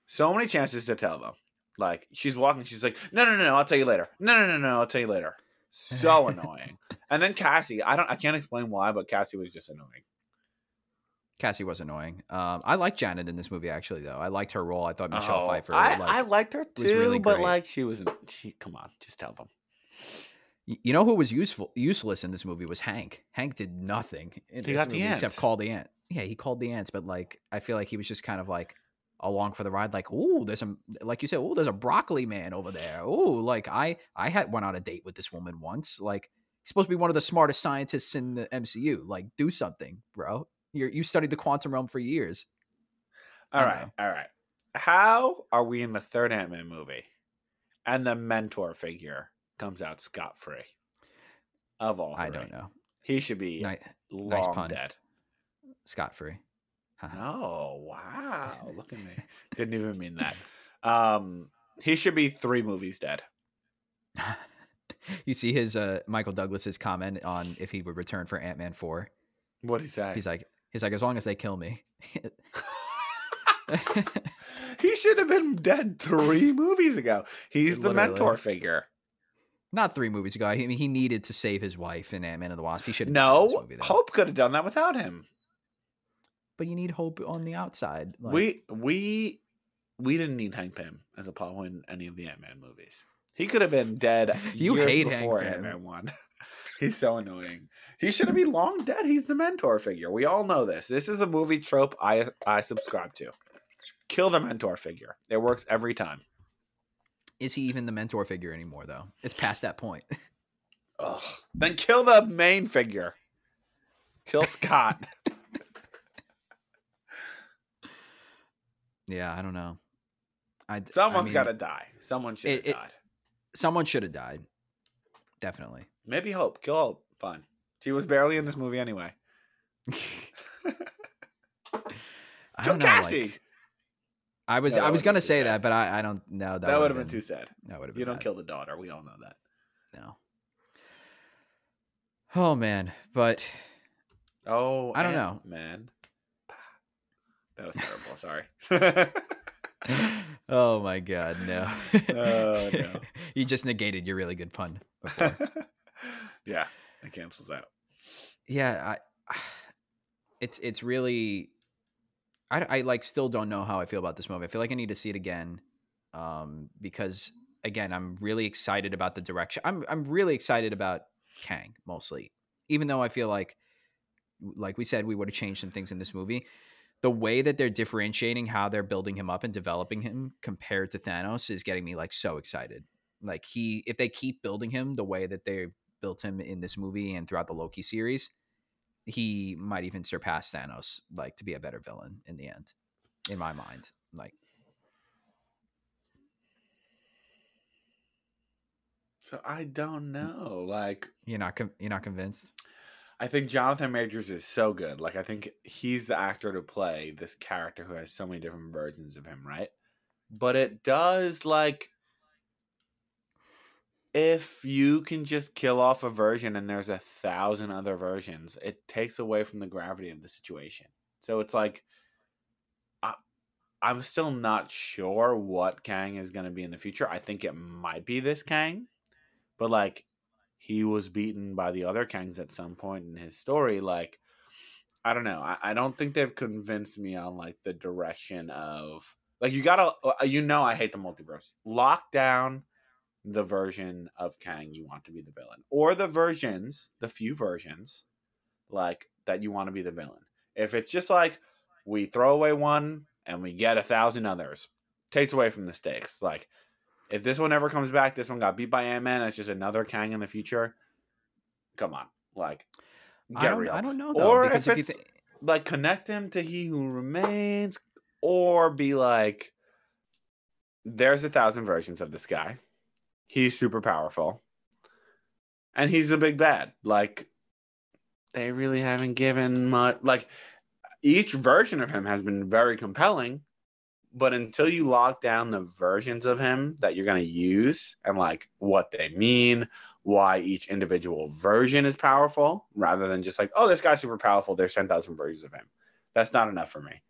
so many chances to tell them. Like she's walking, she's like, no, no, no, no, I'll tell you later. No, no, no, no, I'll tell you later. So annoying. And then Cassie, I don't, I can't explain why, but Cassie was just annoying. Cassie was annoying. Um, I liked Janet in this movie actually, though. I liked her role. I thought Michelle Oh, Pfeiffer. I, like, I liked her too, really but great. like she wasn't. she come on, just tell them. You know who was useful, useless in this movie was Hank. Hank did nothing in He this got the movie ants. except call the ant. Yeah, he called the ants, but like I feel like he was just kind of like along for the ride. Like, oh there's some, like you said, oh there's a broccoli man over there. oh like I, I had went on a date with this woman once. Like he's supposed to be one of the smartest scientists in the MCU. Like, do something, bro. You you studied the quantum realm for years. All right, all right. How are we in the third Ant Man movie? and the mentor figure comes out scot free. Of all, three. I don't know. He should be Ni- long pun. dead. Scot free. Oh wow! Look at me. Didn't even mean that. Um, he should be three movies dead. you see his uh Michael Douglas's comment on if he would return for Ant Man four. What he say? He's like he's like as long as they kill me. he should have been dead three movies ago. He's the mentor figure. Not three movies ago. I mean, he needed to save his wife in Ant Man and the Wasp. He should have No. Hope could have done that without him. But you need hope on the outside. Like, we we we didn't need Hank Pym as a plot point in any of the Ant Man movies. He could have been dead You hate before. Ant Man one. He's so annoying. He should have been long dead. He's the mentor figure. We all know this. This is a movie trope I I subscribe to. Kill the mentor figure. It works every time. is he even the mentor figure anymore? Though it's past that point. Ugh. Then kill the main figure. Kill Scott. Yeah, I don't know. I Someone's I got mean, to die. Someone should have it- died. Someone should have died. Definitely. Maybe Hope. Kill Hope. Fine. She was barely in this movie anyway. I Kill don't know. Cassie. Like, I was No, I was gonna say sad. that, but I, I don't know. That, that would have been too sad. That would have been. You don't bad. kill the daughter. We all know that. No. Oh man, but Oh, I don't know. man. That was terrible. Sorry. oh my god, no. Oh, no. you just negated your really good pun. Yeah, it cancels out. yeah, I, it's it's really, I, I like still don't know how I feel about this movie. I feel like I need to see it again, um, because again, I'm really excited about the direction. I'm I'm really excited about Kang mostly, even though I feel like, like we said, we would have changed some things in this movie. The way that they're differentiating how they're building him up and developing him compared to Thanos is getting me like so excited. Like he, if they keep building him the way that they built him in this movie and throughout the Loki series, he might even surpass Thanos, like to be a better villain in the end, in my mind. Like, So I don't mm. know. Like, you're not con- you're not convinced. I think Jonathan Majors is so good. Like, I think he's the actor to play this character who has so many different versions of him, right? But it does like if you can just kill off a version and there's a thousand other versions, it takes away from the gravity of the situation. So it's like I, I'm still not sure what Kang is going to be in the future. I think it might be this Kang, but like he was beaten by the other Kangs at some point in his story. Like I don't know. I, I don't think they've convinced me on like the direction of like you gotta uh, you know I hate the multiverse. Lock down the version of Kang you want to be the villain, or the versions, the few versions, like that you want to be the villain. If it's just like we throw away one and we get a thousand others, takes away from the stakes. Like if this one ever comes back, this one got beat by Ant Man. It's just another Kang in the future. Come on, like I get don't, real. I don't know though, Or if if it's thi- like connect him to He Who Remains, or be like, there's a thousand versions of this guy. He's super powerful, and he's a big bad. Like they really haven't given much. Like each version of him has been very compelling, but until you lock down the versions of him that you're going to use and like what they mean, why each individual version is powerful, rather than just like, oh, this guy's super powerful. There's 10,000 versions of him. That's not enough for me.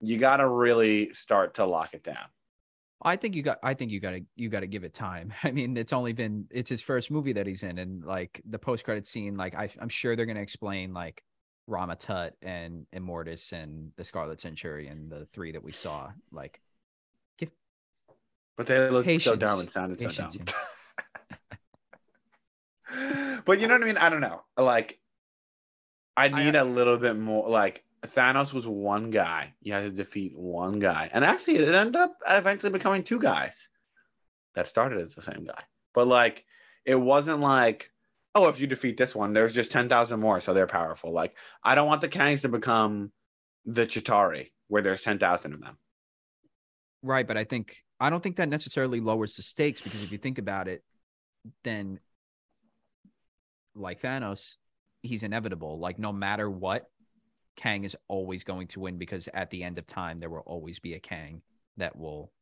You got to really start to lock it down. I think you got. I think you got to. You got to give it time. I mean, it's only been. It's his first movie that he's in, and like the post credit scene, like I, I'm sure they're gonna explain like Rama Tut and Immortus and the Scarlet Centurion, the three that we saw. Like, But they look so Patience. dumb and sounded so dumb. Patience, but you know what I mean? I don't know. Like, I I- uh, need a little bit more. Like, Thanos was one guy. You had to defeat one guy. And actually, it ended up eventually becoming two guys that started as the same guy. But, like, it wasn't like, oh, if you defeat this one, there's just 10,000 more, so they're powerful. Like, I don't want the Kangs to become the Chitauri, where there's 10,000 of them. right, but I think I don't think that necessarily lowers the stakes because if you think about it, then like Thanos, he's inevitable. Like no matter what, Kang is always going to win because at the end of time there will always be a Kang that will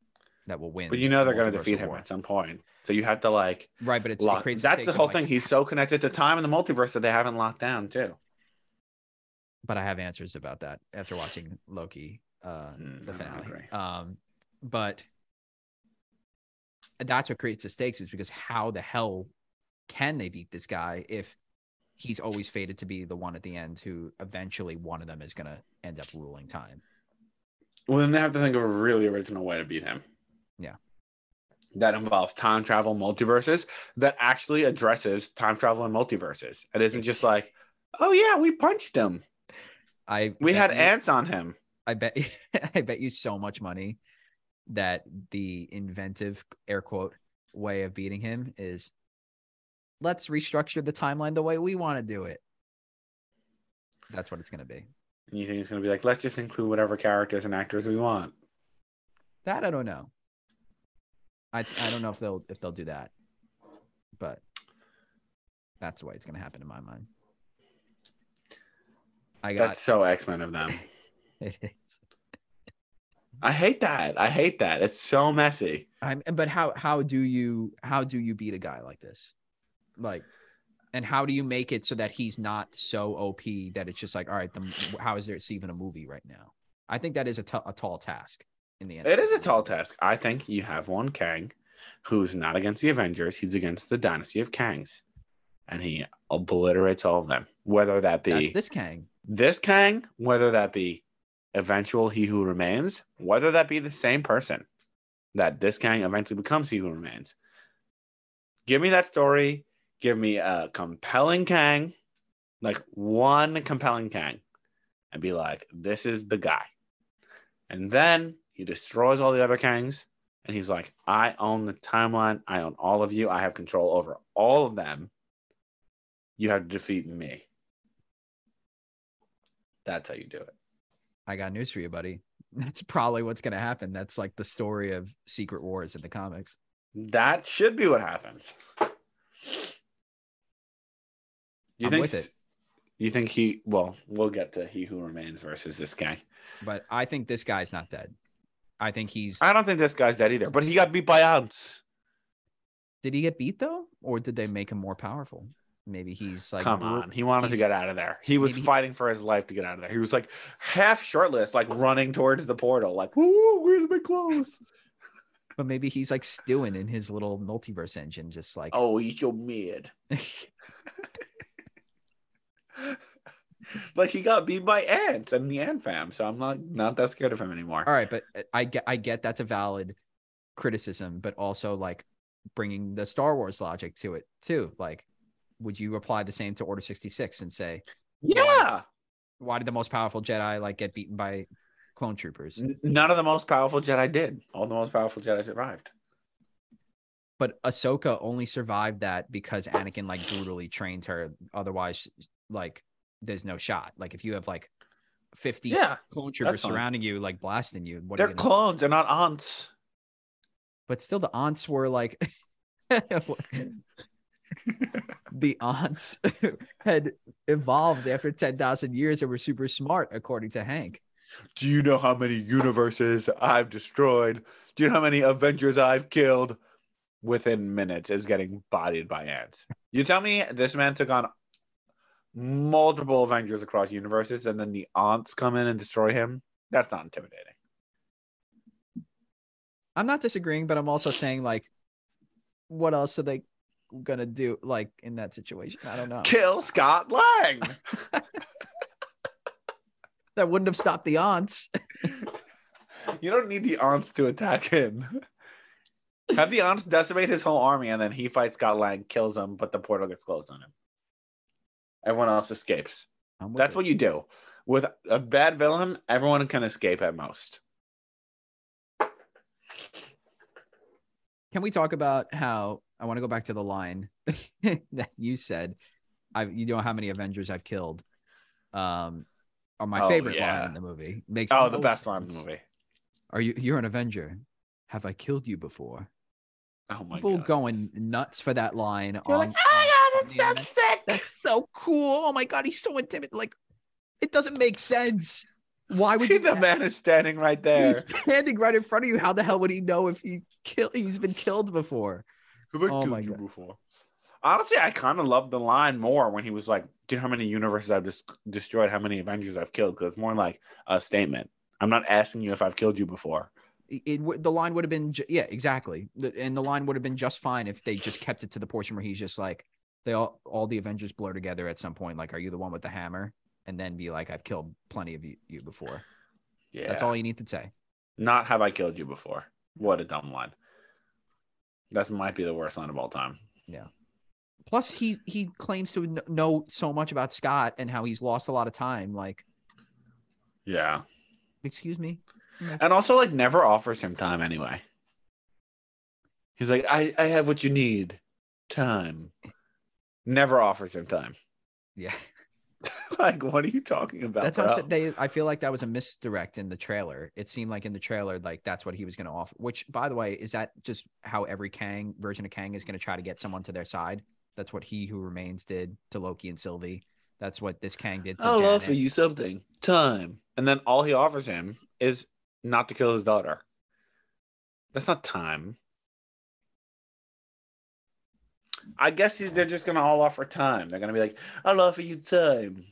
that will win. But you know they're going to defeat him War. at some point. So you have to like right? But it's, it lock. creates That's the whole like- thing. He's so connected to time and the multiverse that they haven't locked down too. But I have answers about that after watching Loki, uh, Hmm, the finale. Um, but that's what creates the stakes is because how the hell can they beat this guy if he's always fated to be the one at the end who eventually one of them is going to end up ruling time. Well, then they have to think of a really original way to beat him. Yeah. That involves time travel, multiverses, that actually addresses time travel and multiverses. It isn't just like, oh yeah, we punched him. I We had you- ants on him. I bet I bet you so much money that the inventive air quote way of beating him is let's restructure the timeline the way we want to do it. That's what it's going to be. And you think it's going to be like, let's just include whatever characters and actors we want. That I don't know. I I don't know if they'll if they'll do that. But that's the way it's going to happen in my mind. I got That's so X Men of them. it is. I hate that. I hate that. It's so messy. I'm, but how how do you how do you beat a guy like this? Like, and how do you make it so that he's not so OP that it's just like, all right, the, how is there it's even a movie right now? I think that is a t- a tall task in the end. It is a tall task. I think you have one Kang who's not against the Avengers. He's against the dynasty of Kangs. And he obliterates all of them. Whether that be That's this Kang. this Kang, whether that be eventual He Who Remains, whether that be the same person that this Kang eventually becomes He Who Remains. Give me that story. Give me a compelling Kang, like one compelling Kang, and be like, this is the guy. And then he destroys all the other Kangs, and he's like, I own the timeline. I own all of you. I have control over all of them. You have to defeat me. That's how you do it. I got news for you, buddy. That's probably what's gonna happen. That's like the story of Secret Wars in the comics. That should be what happens. You I'm think? with it. You think he? Well, we'll get to he who remains versus this guy. But I think this guy's not dead. I think he's. I don't think this guy's dead either, but he got beat by ants. Did he get beat though, or did they make him more powerful? Maybe he's like. Come on, he wanted to get out of there. He was he- fighting for his life to get out of there. He was like half shirtless, like running towards the portal, like, "Woo, where's my clothes?" But maybe he's like stewing in his little multiverse engine, just like. Oh, eat your mid. like he got beat by ants and the ant fam, so I'm not not that scared of him anymore. All right, but I get I get that's a valid criticism, but also like bringing the Star Wars logic to it too. Like, would you apply the same to Order sixty six and say Yeah. why did the most powerful Jedi like get beaten by clone troopers? None of the most powerful Jedi did. All the most powerful Jedi survived. But Ahsoka only survived that because Anakin like brutally trained her. Otherwise, like there's no shot. Like if you have like fifty Yeah, clone troopers surrounding you, like blasting you, what They're you gonna clones. They're not ants. but still the ants were like the ants had evolved after 10,000 years and were super smart according to Hank. Do you know how many universes I've destroyed? Do you know how many Avengers I've killed? Within minutes, is getting bodied by ants. You tell me this man took on multiple Avengers across universes, and then the ants come in and destroy him. That's not intimidating. I'm not disagreeing, but I'm also saying like what else are they gonna do like in that situation? I don't know. Kill Scott Lang. That wouldn't have stopped the ants. you don't need the ants to attack him. Have the ants decimate his whole army, and then he fights Scott Lang, kills him, but the portal gets closed on him. Everyone else escapes. That's it. what you do. With a bad villain, everyone can escape at most. Can we talk about how I want to go back to the line that you said? I you know how many Avengers I've killed. Um, are my Oh, favorite yeah. line in the movie. Makes Oh, the best line in the movie. Are you? You're an Avenger. "Have I killed you before?" Oh my People god. going nuts for that line. You're on, like, god, that's so sick. That's so cool. Oh my god, he's so intimidating. Like, it doesn't make sense. Why would you? the man is standing right there. He's standing right in front of you. How the hell would he know if he kill? He's been killed before. Have I Oh killed my you God. before? Honestly, I kind of loved the line more when he was like, "Do you know how many universes I've just destroyed? How many Avengers I've killed?" Because it's more like a statement. I'm not asking you if I've killed you before. It, it would- the line would have been ju- yeah exactly, The- and the line would have been just fine if they just kept it to the portion where he's just like they all all the Avengers blur together at some point. Like, are you the one with the hammer? And then be like, I've killed plenty of you, you before. Yeah, That's all you need to say. Not have I killed you before? What a dumb line. That might be the worst line of all time. Yeah. Plus, he he claims to know so much about Scott and how he's lost a lot of time. Like, Yeah, excuse me. and also like never offers him time anyway. He's like, I I have what you need, time. Never offers him time. Yeah, like, what are you talking about? that's what I'm. They, I feel like that was a misdirect in the trailer. It seemed like in the trailer, like that's what he was going to offer. Which, by the way, is that just how every Kang version of Kang is going to try to get someone to their side? That's what He Who Remains did to Loki and Sylvie. That's what this Kang did to I'll Janet. offer you something. Time. And then all he offers him is not to kill his daughter. That's not time. I guess he- they're just gonna all offer time. They're gonna be like, "I'll offer you time."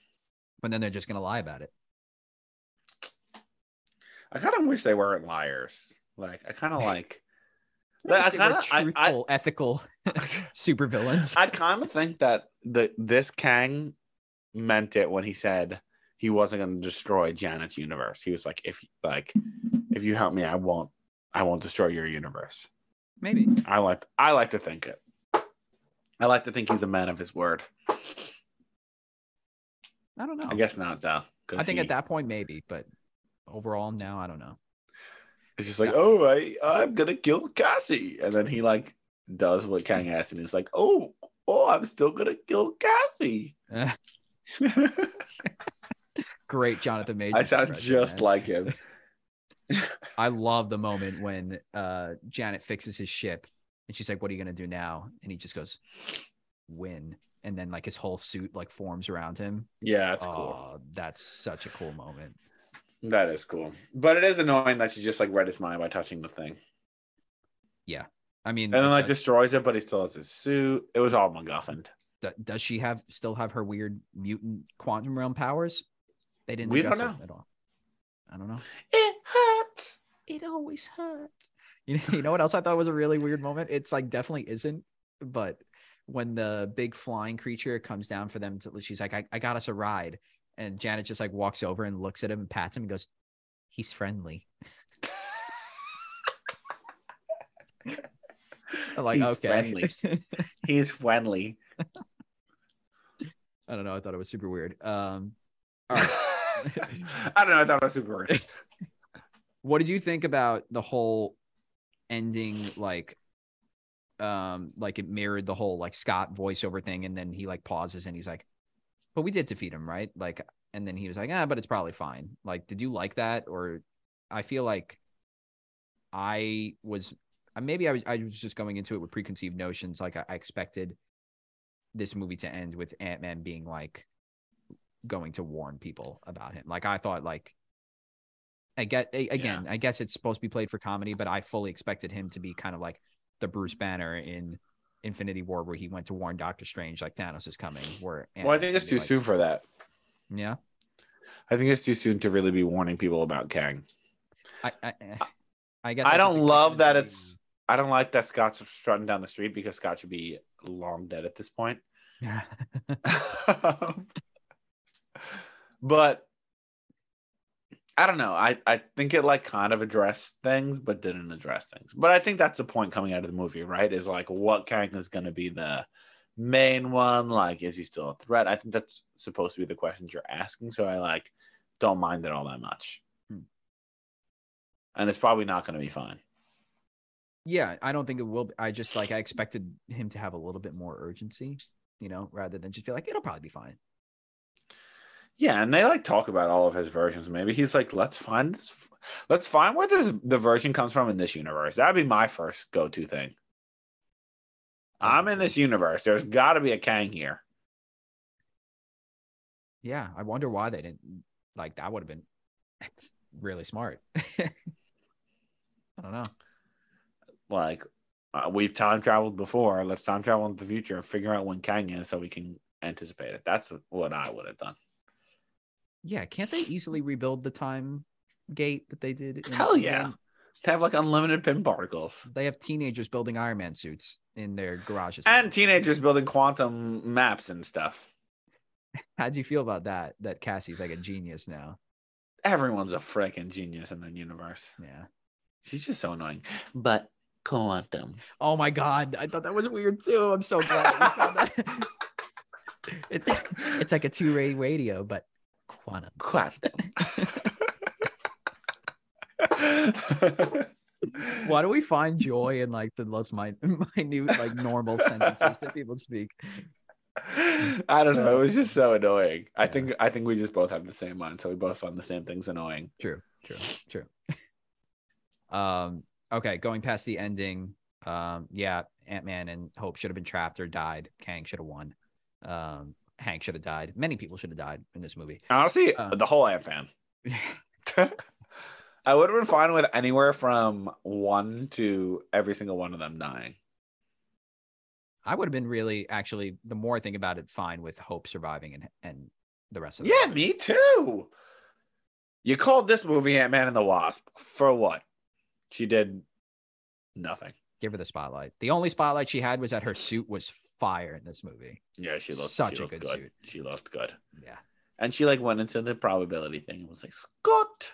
But then they're just going to lie about it. I kind of wish they weren't liars. Like, I kind of like. I I kind of, I, truthful, ethical supervillains. I kind of think that the this Kang meant it when he said he wasn't going to destroy Janet's universe. He was like, "If like, if you help me, I won't, I won't destroy your universe." Maybe. I like, I like to think it. I like to think he's a man of his word. I don't know. I guess not though. I think he- at that point maybe, but overall now I don't know. it's just like, oh, I, I'm gonna kill Cassie, and then he like does what Kang asked, and he's like, oh, oh, I'm still gonna kill Cassie. Great Jonathan Majors. I sound just man. like him. I love the moment when uh Janet fixes his ship and she's like, What are you gonna do now? And he just goes, Win. And then like his whole suit like forms around him. Yeah, that's cool. oh, that's such a cool moment. That is cool. But it is annoying that she just like read his mind by touching the thing. Yeah, I mean, And then like uh, destroys it, but he still has his suit. It was all MacGuffined. does she have still have her weird mutant quantum realm powers? They didn't. We don't know. at all. I don't know. It hurts. It always hurts. You know, you know what else I thought was a really weird moment? It's like definitely isn't, but when the big flying creature comes down for them to, she's like, I, I got us a ride. And Janet just like walks over and looks at him and pats him and goes, He's friendly. I'm like, He's okay. friendly. He's friendly. I don't know. I thought it was super weird. Um, all right. I don't know. I thought it was super weird. what did you think about the whole ending like um like it mirrored the whole like scott voiceover thing and then he like pauses and he's like but we did defeat him right? Like and then he was like ah but it's probably fine. Like did you like that? Or i feel like i was uh, maybe i was i was just going into it with preconceived notions. Like i, I expected this movie to end with ant-man being like going to warn people about him. Like i thought like I get again. I guess it's supposed to be played for comedy, but I fully expected him to be kind of like the Bruce Banner in Infinity War, where he went to warn Doctor Strange, like Thanos is coming. Where Well, I think it's too be soon for that. Yeah, I think it's too soon to really be warning people about Kang. I, I, eh, I guess I don't love that be- it's. I don't like that Scott's strutting down the street because Scott should be long dead at this point. Yeah. but I don't know. I, I think it like kind of addressed things, but didn't address things. But I think that's the point coming out of the movie, right? Is like what Kang is going to be the main one? Like, is he still a threat? I think that's supposed to be the questions you're asking. So I like don't mind it all that much. Hmm. And it's probably not going to be fine. yeah, I don't think it will. Be. I just like I expected him to have a little bit more urgency, you know, rather than just be like it'll probably be fine. Yeah, and they like talk about all of his versions. Maybe he's like, let's find this, let's find where this the version comes from in this universe. That'd be my first go to thing. I'm in this universe. There's got to be a Kang here. Yeah, I wonder why they didn't like that. Would have been it's really smart. I don't know. Like uh, we've time traveled before. Let's time travel into the future and figure out when Kang is so we can anticipate it. That's what I would have done. Yeah, can't they easily rebuild the time gate that they did? In Hell yeah. To have like unlimited Pym particles. They have teenagers building Iron Man suits in their garages. And teenagers building quantum maps and stuff. how do you feel about that? That Cassie's like a genius now. Everyone's a freaking genius in the universe. Yeah. She's just so annoying. But quantum. Oh my god, I thought that was weird too. I'm so glad we found that. it's it's like a two-ray radio, but Quantum. Why do we find joy in like the most min- minute, like normal sentences that people speak? I don't know. It was just so annoying. I think I think we just both have the same mind, so we both find the same things annoying. True, true, true. um, okay, going past the ending. Um, yeah, Ant Man and Hope should have been trapped or died. Kang should have won. Um, Hank should have died. Many people should have died in this movie. Honestly, Uh. the whole Ant fan. I would have been fine with anywhere from one to every single one of them dying. I would have been really actually the more I think about it, fine with Hope surviving and and the rest of them. Yeah, me too. You called this movie Ant Man and the Wasp for what? She did nothing. Give her the spotlight. The only spotlight she had was that her suit was fire in this movie. Yeah, she looked Such she a looked good good. suit. She looked good. Yeah. And she like went into the probability thing and was like, Scott,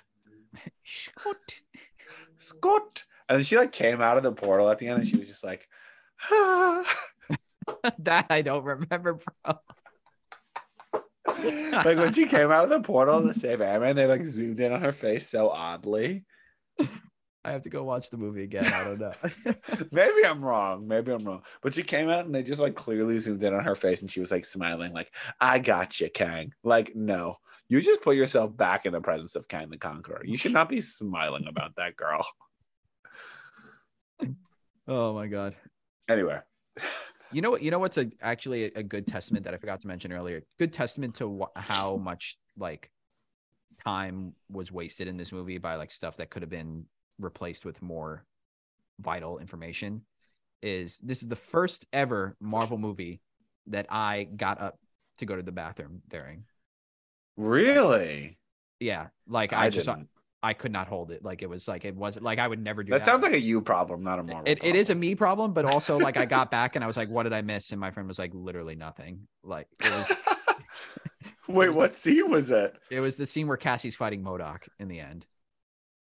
Scott. Scott. And then she like came out of the portal at the end and she was just like, ah. that I don't remember, bro. like when she came out of the portal to save Ant-Man, they like zoomed in on her face so oddly. I have to go watch the movie again. I don't know. Maybe I'm wrong. Maybe I'm wrong. But she came out and they just like clearly zoomed in on her face and she was like smiling, like, I got you, Kang. Like, no. You just put yourself back in the presence of Kang the Conqueror. You should not be smiling about that girl. oh my god. Anyway. You know what? You know what's a actually a, a good testament that I forgot to mention earlier. Good testament to wh- how much like time was wasted in this movie by like stuff that could have been replaced with more vital information. Is this is the first ever Marvel movie that I got up to go to the bathroom during? Really? Yeah, like I, just didn't. I could not hold it. Like it was like it wasn't like I would never do That that. sounds like a you problem, not a Marvel. it, it is a me problem, but also like I got back and I was like, what did I miss? And my friend was like, literally nothing. Like it was Wait, was what scene was it? it was the scene where Cassie's fighting MODOK in the end.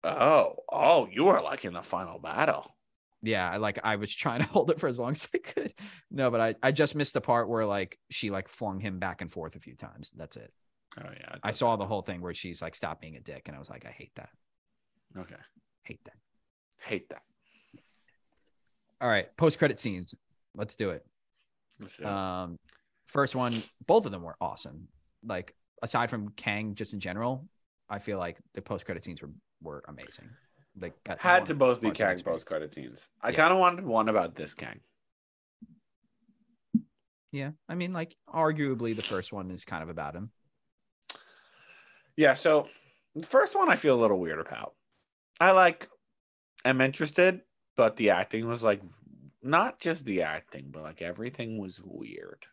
Oh, oh, you were like in the final battle. Yeah, I like I was trying to hold it for as long as I could. No, but I I just missed the part where like she like flung him back and forth a few times. That's it. Oh yeah. I saw the whole thing where she's like, stop being a dick, and I was like, I hate that. Okay. Hate that. Hate that. All right, post credit scenes. Let's do it. Let's see. Um, first one, both of them were awesome. Like aside from Kang, just in general, I feel like the post credit scenes were were amazing. Like got Had one to both be parts of Kang post credit scenes. I Yeah. kind of wanted one about this Kang. Yeah, I mean, like arguably the first one is kind of about him. Yeah, so the first one I feel a little weird about. I like I'm interested, but the acting was like not just the acting, but like everything was weird.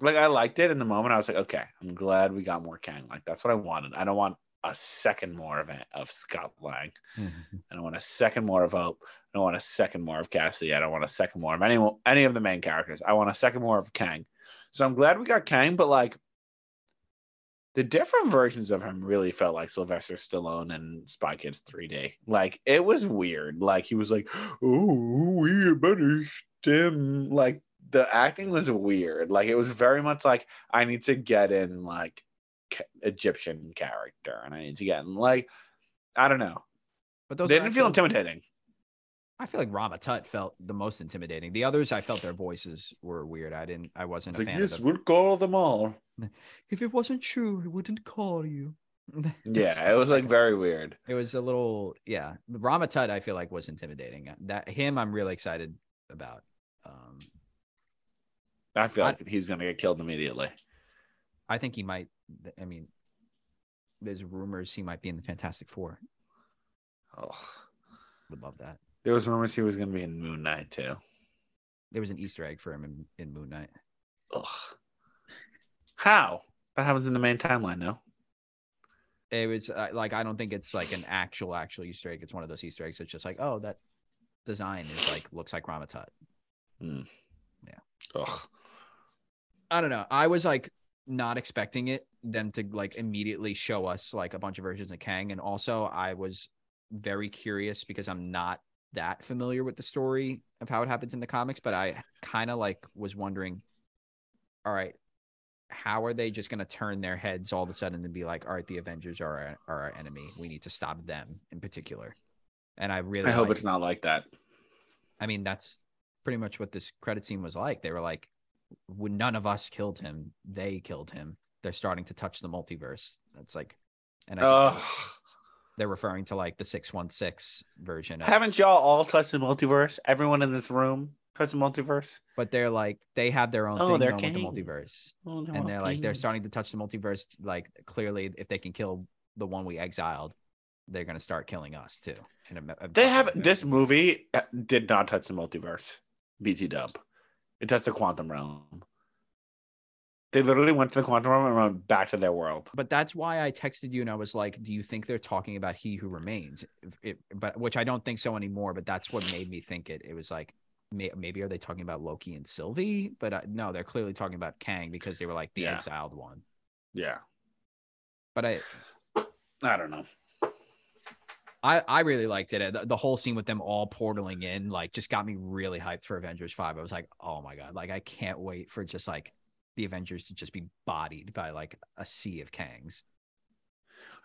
Like I liked it in the moment. I was like, okay, I'm glad we got more Kang. Like that's what I wanted. I don't want a second more event of Scott Lang. Mm-hmm. I don't want a second more of Hope. I don't want a second more of Cassidy. I don't want a second more of any any of the main characters. I want a second more of Kang. So I'm glad we got Kang, but like the different versions of him really felt like Sylvester Stallone and Spy Kids 3D. Like it was weird. Like he was like, "Oh, we better stem." Like the acting was weird. Like it was very much like I need to get in like Egyptian character, and I need to get like I don't know. But those they didn't feel intimidating. I feel like Rama Tut felt the most intimidating. The others, I felt their voices were weird. I didn't. I wasn't It's a like, fan yes, we'll call them all. If it wasn't true, I wouldn't call you. Yeah, it was like very weird. It was a little, yeah. Rama Tut, I feel like was intimidating. That him, I'm really excited about. Um, I feel I- like he's gonna get killed immediately. I think he might. I mean, there's rumors he might be in the Fantastic Four. Oh. Would love that. There was rumors he was gonna be in Moon Knight too. There was an Easter egg for him in, in Moon Knight. Ugh. How? That happens in the main timeline, no? It was uh, like I don't think it's like an actual actual Easter egg. It's one of those Easter eggs. It's just like, oh, that design is like looks like Rama Tut. Hmm. Yeah. Ugh. I don't know. I was like not expecting it them to like immediately show us like a bunch of versions of Kang, and also I was very curious because I'm not that familiar with the story of how it happens in the comics, but I kind of like was wondering, all right, how are they just going to turn their heads all of a sudden and be like, all right, the Avengers are our, are our enemy. We need to stop them in particular. And I really I hope it's not like that. I mean, that's pretty much what this credit scene was like. They were like, when none of us killed him, they killed him. They're starting to touch the multiverse. That's like, and I they're referring to like the 616 version. Of, Haven't y'all all touched the multiverse? Everyone in this room touched the multiverse? but they're like, they have their own Oh, thing they're going with the multiverse. Oh, And they're like, they're starting to touch the multiverse. Like, clearly, if they can kill the one we exiled, they're going to start killing us too. In a, a- They have this movie uh, did not touch the multiverse. BT Dub. It touched the quantum realm. They literally went to the quantum realm and went back to their world. but that's why I texted you and I was like, "Do you think they're talking about He Who Remains?" If- but which I don't think so anymore. But that's what made me think it. It was like, may, maybe are they talking about Loki and Sylvie? But uh, no, they're clearly talking about Kang because they were like the Yeah. exiled one. Yeah. But I, I don't know. I, I really liked it. The, the whole scene with them all portaling in, like, just got me really hyped for Avengers Five. I was like, oh my god, like I can't wait for just like the Avengers to just be bodied by like a sea of Kangs.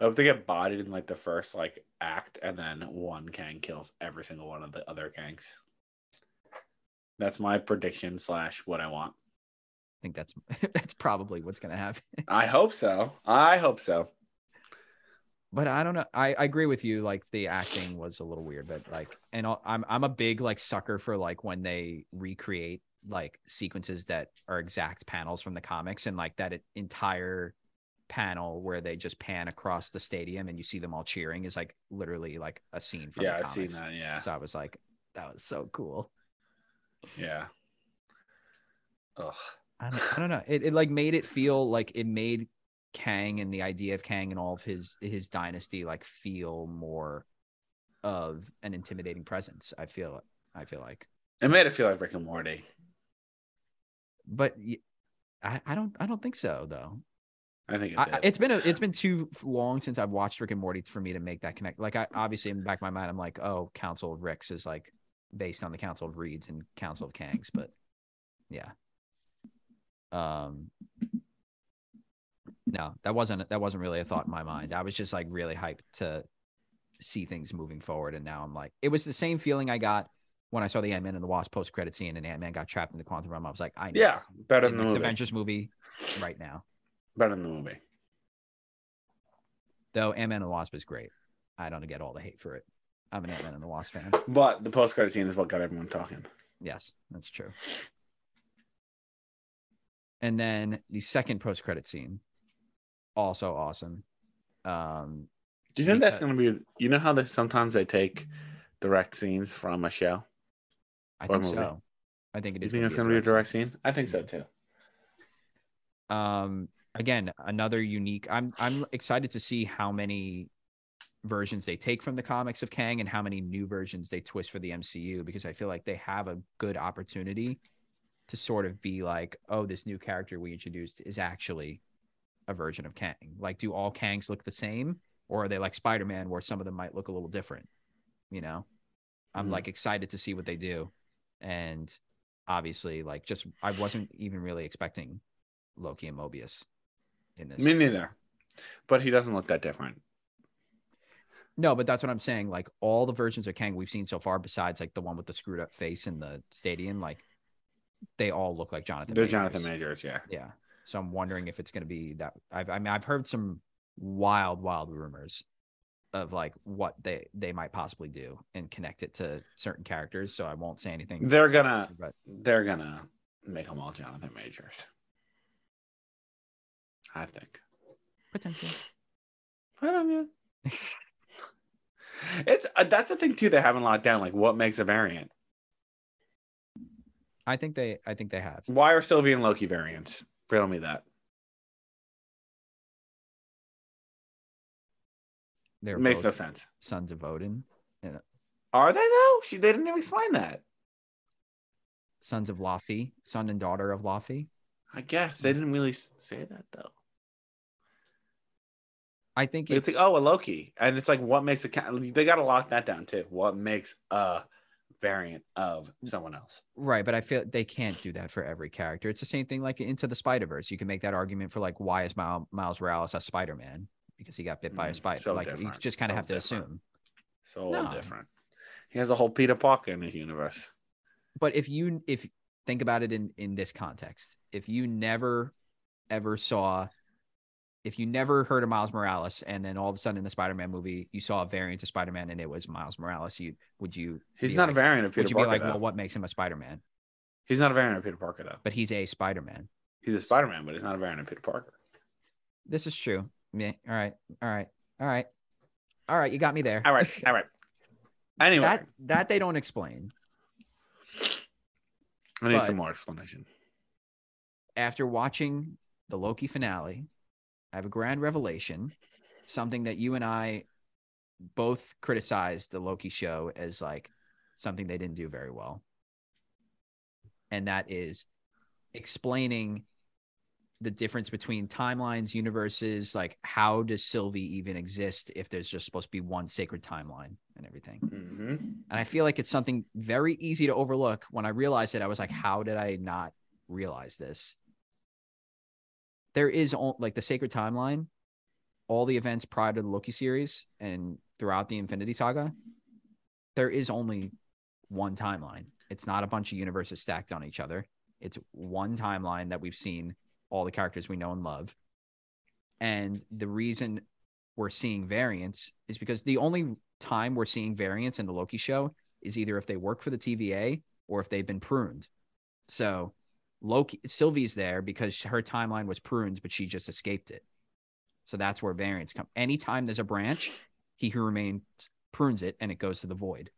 I hope they get bodied in like the first like act, and then one Kang kills every single one of the other Kangs. That's my prediction slash what I want. I think that's that's probably what's gonna happen. I hope so. I hope so. But I don't know. I, I agree with you. Like the acting was a little weird, but like, and I'm I'm a big like sucker for like when they recreate like sequences that are exact panels from the comics, and like that entire panel where they just pan across the stadium and you see them all cheering is like literally like a scene from yeah, the I've seen comics. that. Yeah, So I was like, that was so cool. yeah. Ugh. I don't, I don't know. It, it like made it feel like it made Kang and the idea of Kang and all of his his dynasty like feel more of an intimidating presence. I feel it, I feel like, It made it feel like Rick and Morty. but I don't I don't think so though. I think it I, it's been a, it's been too long since I've watched Rick and Morty for me to make that connect. Like I obviously in the back of my mind I'm like, oh, Council of Ricks is like based on the Council of Reeds and Council of Kangs, but yeah. Um no, that wasn't that wasn't really a thought in my mind. I was just like really hyped to see things moving forward, and now I'm like, it was the same feeling I got when I saw the Ant Man and the Wasp post credit scene, and Ant Man got trapped in the quantum realm. I was like, I need yeah, better than the movie. Avengers movie right now. Better than the movie. Though Ant Man and the Wasp is great. I don't get all the hate for it. I'm an Ant Man and the Wasp fan. But the post credit scene is what got everyone talking. Yes, that's true. And then the second post credit scene, also awesome. Um, Do you think that's going to be? You know how they sometimes they take direct scenes from a show. I think movie. so. I think it is. You think it's going to be a direct scene? I think so too. um again another unique i'm i'm excited to see how many versions they take from the comics of kang and how many new versions they twist for the mcu because i feel like they have a good opportunity to sort of be like oh this new character we introduced is actually a version of kang like do all kangs look the same or are they like spider-man where some of them might look a little different you know i'm Mhm. like excited to see what they do and obviously like just i wasn't even really expecting Loki and Mobius in this. Me neither. But he doesn't look that different. No, but that's what I'm saying. Like all the versions of Kang we've seen so far, besides like the one with the screwed up face in the stadium, like they all look like Jonathan. They're Majors. Jonathan Majors, yeah. Yeah. So I'm wondering if it's going to be that. I've, I mean, I've heard some wild, wild rumors of like what they they might possibly do and connect it to certain characters. So I won't say anything. They're gonna but they're gonna make them all Jonathan Majors. I think. potentially. I don't know. it's uh, that's the thing too. They haven't locked down like what makes a variant. I think they. I think they have. Why are Sylvie and Loki variants? Riddle me that. They're It makes no sense. sons of Odin, uh, Are they though? She they didn't even explain that. sons of Laufey, son and daughter of Laufey. I guess they didn't really say that though. I think It's, it's, like oh a Loki, and it's like what makes a they got to lock that down too. What makes a variant of someone else? Right, but I feel they can't do that for every character. It's the same thing like into the Spider Verse. You can make that argument for like why is Miles, Miles Morales a Spider Man because he got bit by a Mm, spider. so like you different, just kind of so have to different. assume. So No. different. He has a whole Peter Parker in his universe. But if you if think about it in in this context, if you never ever saw, if you never heard of Miles Morales and then all of a sudden in the Spider Man movie you saw a variant of Spider Man and it was Miles Morales, you would you He's not like, a variant of Peter would you Parker. be like, though. well, what makes him a Spider Man? He's not a variant of Peter Parker though. But he's a Spider Man. He's a Spider Man, but he's not a variant of Peter Parker. This is true. Yeah. All right. All right. All right. All right. You got me there. All right, all right. Anyway, that that they don't explain. I need but- some more explanation. After watching the Loki finale, I have a grand revelation, something that you and I both criticized the Loki show as like something they didn't do very well. And that is explaining the difference between timelines, universes, like how does Sylvie even exist if there's just supposed to be one sacred timeline and everything. hmm And I feel like it's something very easy to overlook. When I realized it, I was like, how did I not realize this? There is like the sacred timeline, all the events prior to the Loki series and throughout the Infinity Saga. There is only one timeline. It's not a bunch of universes stacked on each other. It's one timeline that we've seen all the characters we know and love. And the reason we're seeing variants is because the only time we're seeing variants in the Loki show is either if they work for the TVA or if they've been pruned. So Loki Sylvie's there because her timeline was pruned, but she just escaped it. So that's where variants come. Anytime there's a branch, he who remains prunes it and it goes to the void.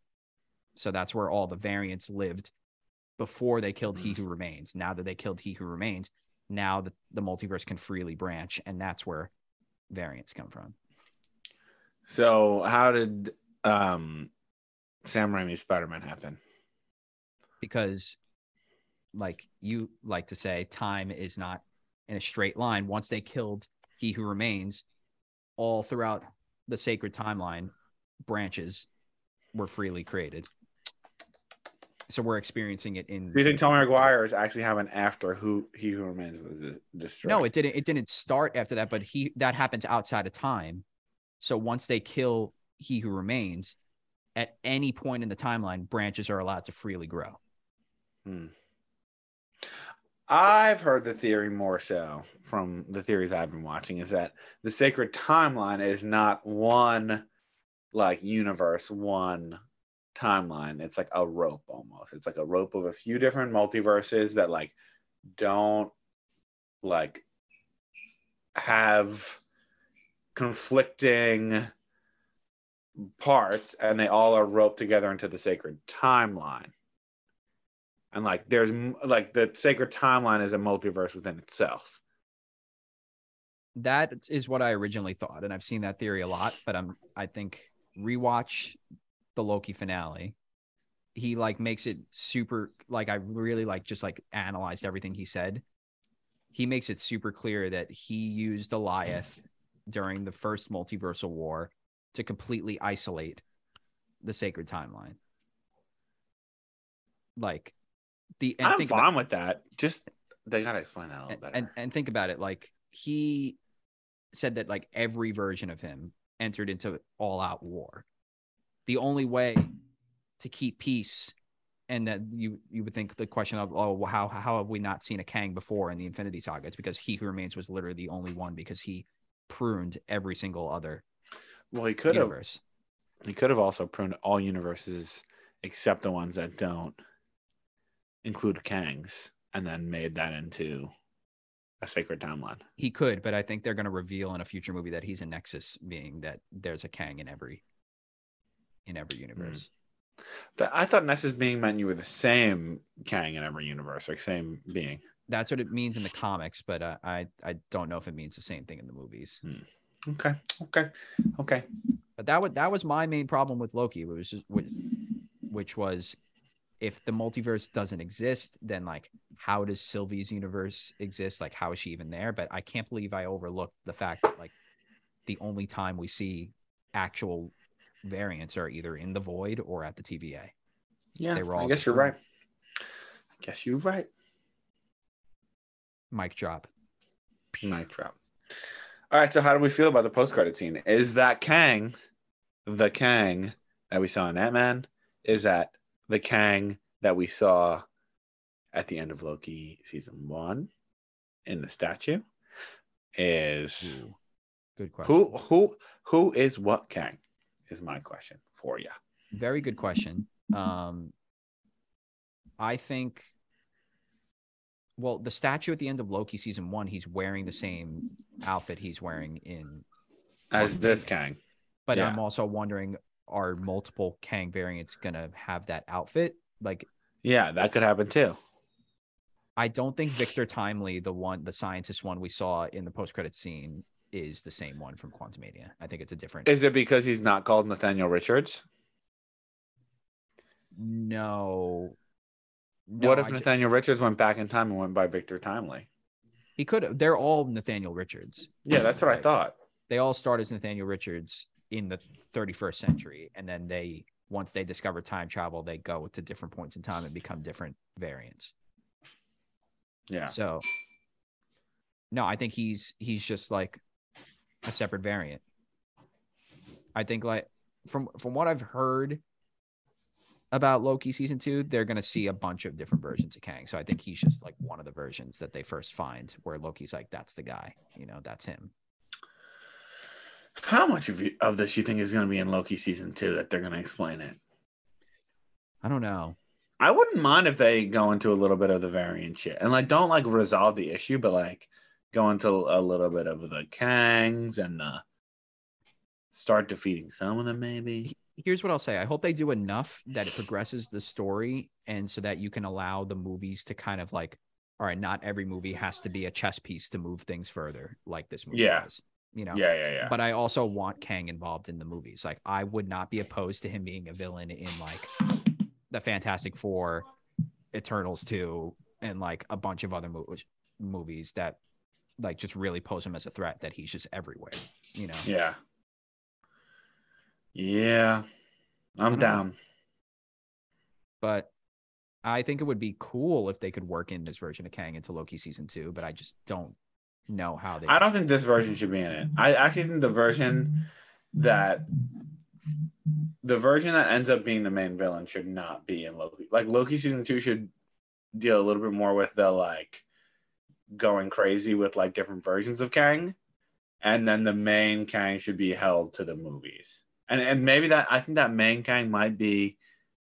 So that's where all the variants lived before they killed He Who Remains. Now that they killed He Who Remains, now the, the multiverse can freely branch, and that's where variants come from. So, how did um, Sam Raimi's Spider Man happen? because like you like to say time is not in a straight line once they killed he who remains all throughout the sacred timeline branches were freely created so we're experiencing it in Do you think Tommy Maguire is actually having after who He Who Remains was destroyed? no it didn't it didn't start after that but he that happens outside of time so once they kill he who remains at any point in the timeline branches are allowed to freely grow Hmm. I've heard the theory more so from the theories I've been watching is that the sacred timeline is not one like universe, one timeline. It's like a rope almost. It's like a rope of a few different multiverses that like don't like have conflicting parts and they all are roped together into the sacred timeline and like there's like the sacred timeline is a multiverse within itself that is what I originally thought, and I've seen that theory a lot. But I'm I think rewatch the Loki finale. He like makes it super like I really like just like analyzed everything he said. He makes it super clear that he used Alioth during the first multiversal war to completely isolate the sacred timeline. Like the and i'm fine about- with that just they gotta explain that a little and, better and and think about it like he said that like every version of him entered into all out war. The only way to keep peace and that you you would think the question of oh how how have we not seen a Kang before in the Infinity Saga? It's because He Who Remains was literally the only one because he pruned every single other Well, he could have. He could have also pruned all universes except the ones that don't include Kangs, and then made that into a sacred timeline. He could, but I think they're going to reveal in a future movie that he's a Nexus, being that there's a Kang in every in every universe. Th- I thought Nexus being meant you were the same Kang in every universe, like same being. That's what it means in the comics, but uh, I I don't know if it means the same thing in the movies. Okay, okay, okay. But that was that was my main problem with Loki, which was just, which was if the multiverse doesn't exist, then like how does Sylvie's universe exist? Like how is she even there? But I can't believe I overlooked the fact that like the only time we see actual variants are either in the void or at the TVA. Yeah, They were I all guess you're right. I guess you're right. Mic drop. Mic drop. All right, so how do we feel about the post credit scene? Is that Kang the Kang that we saw in Ant Man? Is that the Kang that we saw at the end of Loki season one in the statue? Is Ooh, good question. who who who is what Kang? Is my question for you. Very good question. Um, I think. Well, the statue at the end of Loki season one, he's wearing the same outfit he's wearing in. As this Kang. But Yeah. I'm also wondering, are multiple Kang variants gonna have that outfit? Like, Yeah, that could happen too. I don't think Victor Timely, the one, the scientist one we saw in the post-credit scene, is the same one from Quantumania. I think it's a different. Is it because he's not called Nathaniel Richards? no. what if I ju- Nathaniel Richards went back in time and went by Victor Timely? he could? They're all Nathaniel Richards. Yeah, that's what I thought. they all start as Nathaniel Richards in the 31st century, and then they once they discover time travel, they go to different points in time and become different variants. Yeah. So, no, I think he's he's just like a separate variant. I think like from from what I've heard about Loki season two, they're gonna see a bunch of different versions of Kang. So I think he's just like one of the versions that they first find, where Loki's like, "That's the guy," you know, that's him. How much of, you, of this you think is going to be in Loki season two that they're going to explain it? I don't know. I wouldn't mind if they go into a little bit of the variant shit and like don't like resolve the issue, but like go into a little bit of the Kangs and uh, start defeating some of them maybe. here's what I'll say. I hope they do enough that it progresses the story and so that you can allow the movies to kind of like, all right, not every movie has to be a chess piece to move things further, like this movie Yeah. does. You know? Yeah, yeah, yeah. But I also want Kang involved in the movies. Like I would not be opposed to him being a villain in like the Fantastic Four, Eternals 2, and like a bunch of other movies movies that like just really pose him as a threat that he's just everywhere. You know? yeah. Yeah. I'm know. down. but I think it would be cool if they could work in this version of Kang into Loki season two, but I just don't know how they. I don't think this version should be in it. I actually think the version that the version that ends up being the main villain should not be in Loki. Like Loki season two should deal a little bit more with the like going crazy with like different versions of Kang, and then the main Kang should be held to the movies. And and maybe that I think that main Kang might be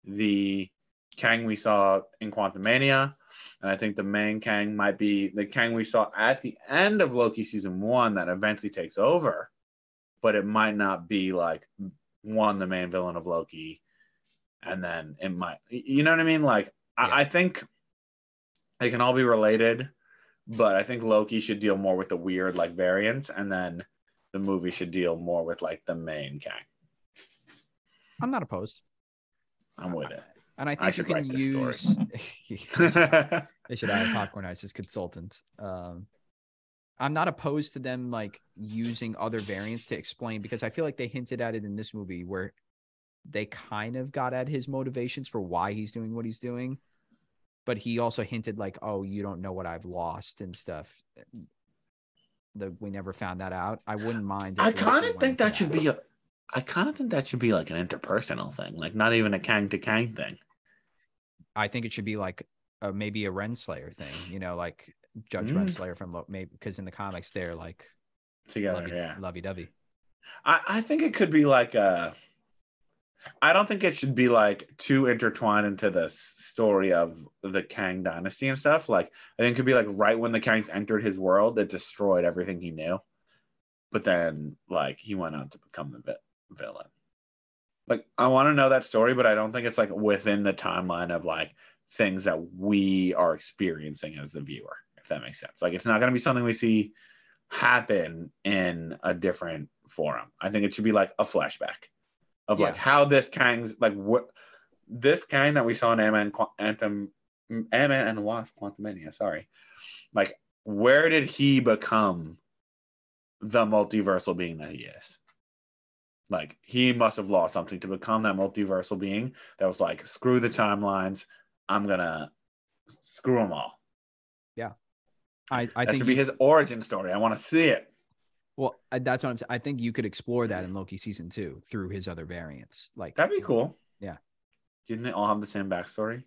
the Kang we saw in Quantumania. And I think the main Kang might be the Kang we saw at the end of Loki season one that eventually takes over. But it might not be like one, the main villain of Loki. And then it might, you know what I mean? Like, Yeah. I, I think they can all be related, but I think Loki should deal more with the weird, like, variants. And then the movie should deal more with, like, the main Kang. I'm not opposed, I'm with it. And I I think you can use. they should hire Popcorn Heist as consultant. Um, I'm not opposed to them like using other variants to explain because I feel like they hinted at it in this movie where they kind of got at his motivations for why he's doing what he's doing, but he also hinted like, "Oh, you don't know what I've lost" and stuff. the we never found that out. I wouldn't mind. I kind of think into that should be a. I kind of think that should be like an interpersonal thing, like not even a Kang to Kang thing. I think it should be like a, maybe a Renslayer thing. You know, like Judge Mm. Renslayer from Lo- maybe because in the comics they're like Together, lovey, yeah. lovey dovey. I, I think it could be like a. I don't think it should be like too intertwined into the story of the Kang dynasty and stuff. Like I think it could be like right when the Kangs entered his world, it destroyed everything he knew. But then like he went on to become the villain. Like I want to know that story, but I don't think it's like within the timeline of like things that we are experiencing as the viewer, if that makes sense. Like it's not going to be something we see happen in a different forum. I think it should be like a flashback of like how this Kang's like what this Kang that we saw in Ant-Man, Anthem, Ant-Man and the Wasp, Quantumania, sorry. Like where did he become the multiversal being that he is? Like he must have lost something to become that multiversal being that was like, screw the timelines, I'm gonna screw them all. Yeah, I I that think should you- be his origin story. I want to see it. well I- that's what I'm saying. I think you could explore that in Loki season two through his other variants. Like That'd be cool. Yeah. Didn't they all have the same backstory?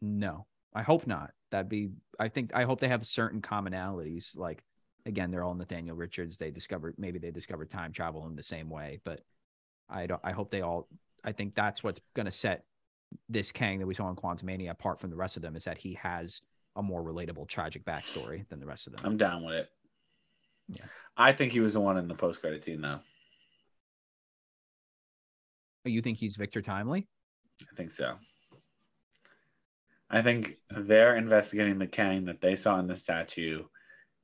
No, I hope not. That'd be. I think. I hope they have certain commonalities. Like again, they're all Nathaniel Richards. They discovered maybe they discovered time travel in the same way, but I don't. I hope they all. I think that's what's going to set this Kang that we saw in Quantumania apart from the rest of them is that he has a more relatable tragic backstory than the rest of them. I'm down with it. Yeah. I think he was the one in the post credit scene though. Oh, you think he's Victor Timely? I think so. I think they're investigating the Kang that they saw in the statue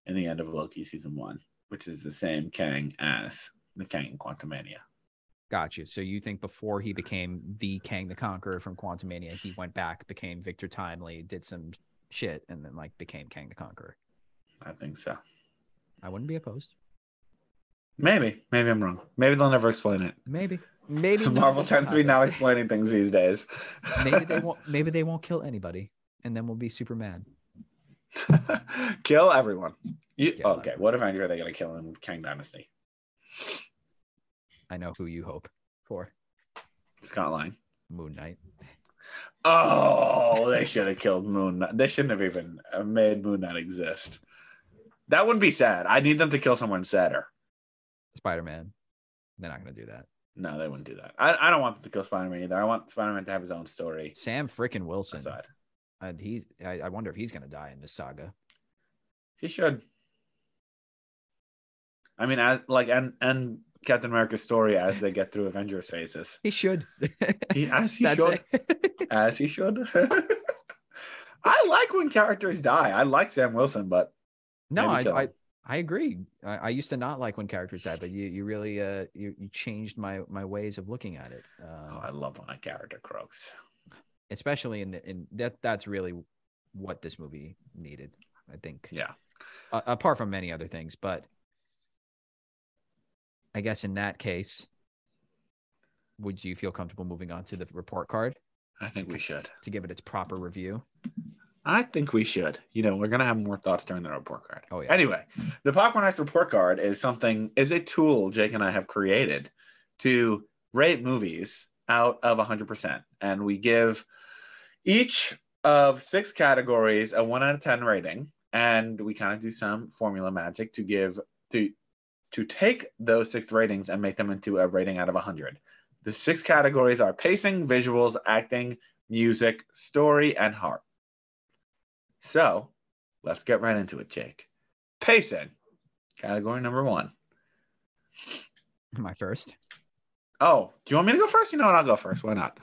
in the end of Loki season one, which is the same Kang as the Kang in Quantumania. Got you. So you think before he became the Kang the Conqueror from Quantumania, he went back, became Victor Timely, did some shit, and then like became Kang the Conqueror. I think so. I wouldn't be opposed. Maybe. Maybe I'm wrong. Maybe they'll never explain it. Maybe. Maybe Marvel of tends to be now explaining things these days. Maybe they won't. Maybe they won't kill anybody, and then we'll be super mad. kill everyone. You, Kill okay, everyone. what Avenger are they going to kill in Kang Dynasty? I know who you hope for. Scott Lang. Moon Knight. Oh, they should have killed Moon Knight. They shouldn't have even uh, made Moon Knight exist. That wouldn't be sad. I need them to kill someone sadder. Spider Man. They're not going to do that. No, they wouldn't do that. I, I don't want them to kill Spider Man either. I want Spider Man to have his own story Sam frickin' Wilson. aside. Uh, he. I, I wonder if he's going to die in this saga. He should. I mean, as, like, and and Captain America's story as they get through Avengers phases. He should. He, as he That's should. As he should. I like when characters die. I like Sam Wilson, but no, I, I. I agree. I, I used to not like when characters die, but you you really uh you, you changed my my ways of looking at it. oh, Um, I love when a character croaks. Especially in the in that that's really what this movie needed. I think. Yeah. a- apart from many other things, but I guess in that case, would you feel comfortable moving on to the report card I think we should. to give it its proper review? I think we should. You know, we're gonna have more thoughts during the report card. Oh yeah. Anyway, the Popcorn Heist report card is something is a tool Jake and I have created to rate movies out of 100%, and we give each of six categories a one out of 10 rating, and we kind of do some formula magic to give to to take those six ratings and make them into a rating out of 100. The six categories are pacing, visuals, acting, music, story, and heart. So let's get right into it, Jake. Pacing, category number one. My first. Oh, do you want me to go first? You know what? I'll go first. Why not?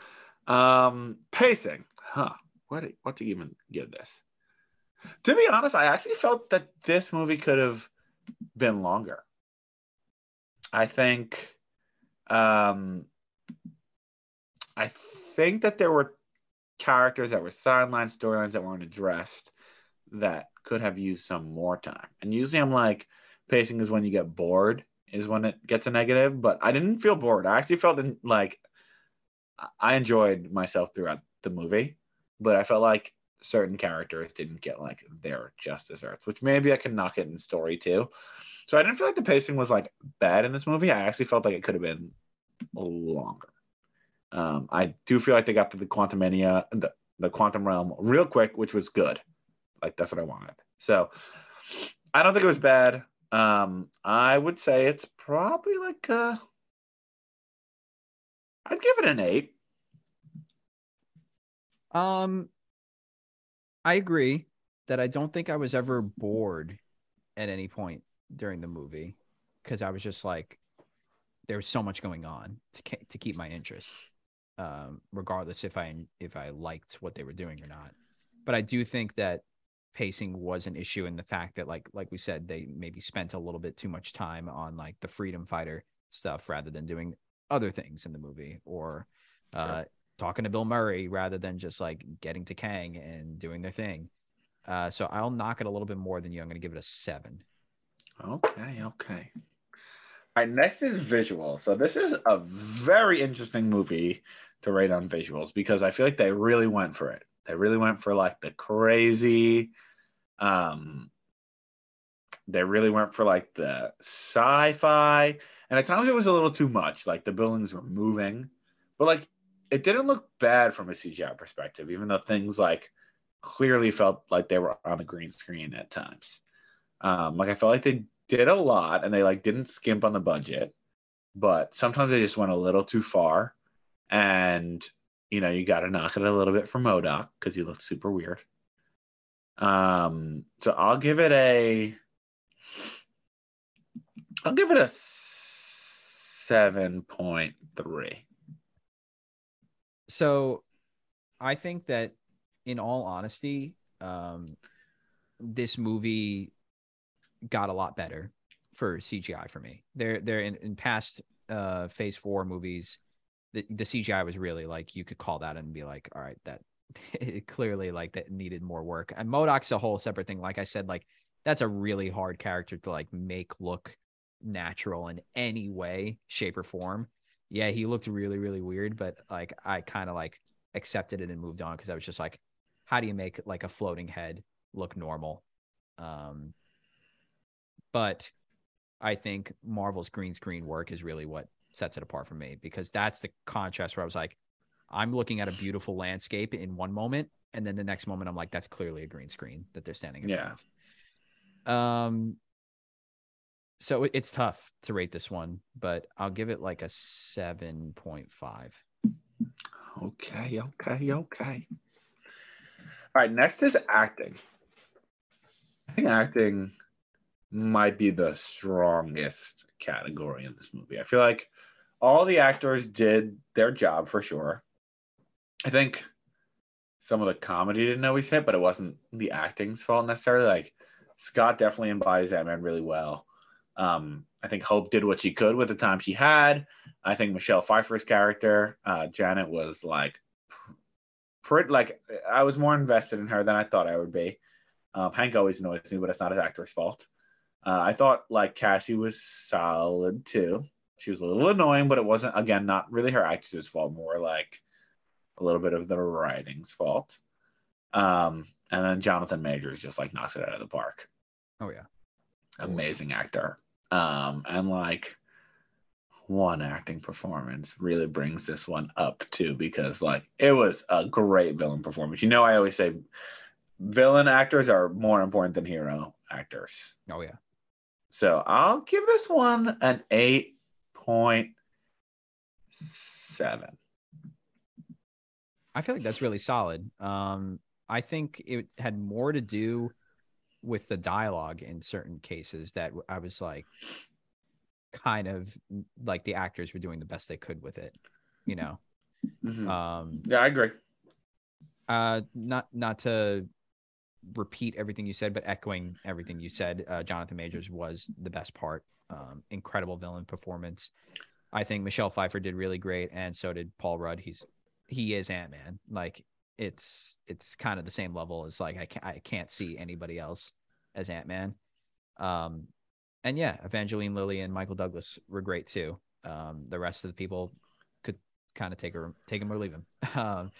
Um, pacing, huh? What what to even give this? To be honest, I actually felt that this movie could have been longer. I think, um, I think that there were characters that were sidelined, storylines that weren't addressed that could have used some more time. And usually, I'm like, pacing is when you get bored, is when it gets a negative. But I didn't feel bored. I actually felt like I enjoyed myself throughout the movie, but I felt like certain characters didn't get like their just desserts, which maybe I can knock it in story too. So I didn't feel like the pacing was like bad in this movie. I actually felt like it could have been longer. Um, I do feel like they got to the Quantumania, the, the quantum realm real quick, which was good. Like that's what I wanted. So I don't think it was bad. Um, I would say it's probably like uh I'd give it an eight. Um, I agree that I don't think I was ever bored at any point during the movie because I was just like, there was so much going on to to keep my interest, um, regardless if I if I liked what they were doing or not. But I do think that pacing was an issue and the fact that like like we said they maybe spent a little bit too much time on like the freedom fighter stuff rather than doing other things in the movie or uh, Sure. talking to Bill Murray rather than just like getting to Kang and doing their thing. Uh, so I'll knock it a little bit more than you. I'm going to give it a seven. Okay, okay. All right, next is visual. So this is a very interesting movie to rate on visuals because I feel like they really went for it. They really went for like the crazy um they really went for like the sci-fi. And at times it was a little too much like the buildings were moving. But like it didn't look bad from a CGI perspective even though things like clearly felt like they were on a green screen at times. Um like I felt like they did a lot and they like didn't skimp on the budget but sometimes they just went a little too far. And you know you got to knock it a little bit for MODOK because he looked super weird um so I'll give it a I'll give it a 7.3 So I think that in all honesty, um, this movie got a lot better for CGI for me. They're they're in, in past uh phase four movies, the, the CGI was really like you could call that and be like, all right, that clearly like that needed more work. And MODOK's a whole separate thing. Like I said, like that's a really hard character to like make look natural in any way, shape, or form. Yeah, he looked really, really weird, but like I kind of like accepted it and moved on because I was just like, how do you make like a floating head look normal? Um, but I think Marvel's green screen work is really what sets it apart for me because that's the contrast where I was like, I'm looking at a beautiful landscape in one moment, and then the next moment I'm like, that's clearly a green screen that they're standing in Yeah. front of. Um, so it- it's tough to rate this one, but I'll give it like a seven point five. Okay, okay, okay. All right, next is acting. I think acting might be the strongest category in this movie. I feel like all the actors did their job for sure. I think some of the comedy didn't always hit, but it wasn't the acting's fault necessarily. Like Scott definitely embodies that man really well. Um, I think Hope did what she could with the time she had. I think Michelle Pfeiffer's character, uh, Janet, was like, pretty like I was more invested in her than I thought I would be. Um, Hank always annoys me, but it's not his actor's fault. Uh, I thought like Cassie was solid too. She was a little annoying, but it wasn't again not really her actor's fault, more like a little bit of the writing's fault. Um, and then Jonathan Majors just like knocks it out of the park Oh yeah. amazing actor. Um, and like one acting performance really brings this one up too, because like it was a great villain performance. You know, I always say villain actors are more important than hero actors. Oh yeah. So I'll give this one an eight point seven. I feel like that's really solid. Um, I think it had more to do with the dialogue in certain cases that I was like, kind of like the actors were doing the best they could with it, you know. Mhm. Um, yeah, I agree. uh, not not to repeat everything you said, but echoing everything you said, uh, Jonathan Majors was the best part. Um, incredible villain performance. I think Michelle Pfeiffer did really great, and so did Paul Rudd. He's he is Ant Man. Like it's it's kind of the same level as like I can't I can't see anybody else as Ant Man. Um, and yeah, Evangeline Lilly and Michael Douglas were great too. Um, the rest of the people could kind of take her take him or leave him. Um,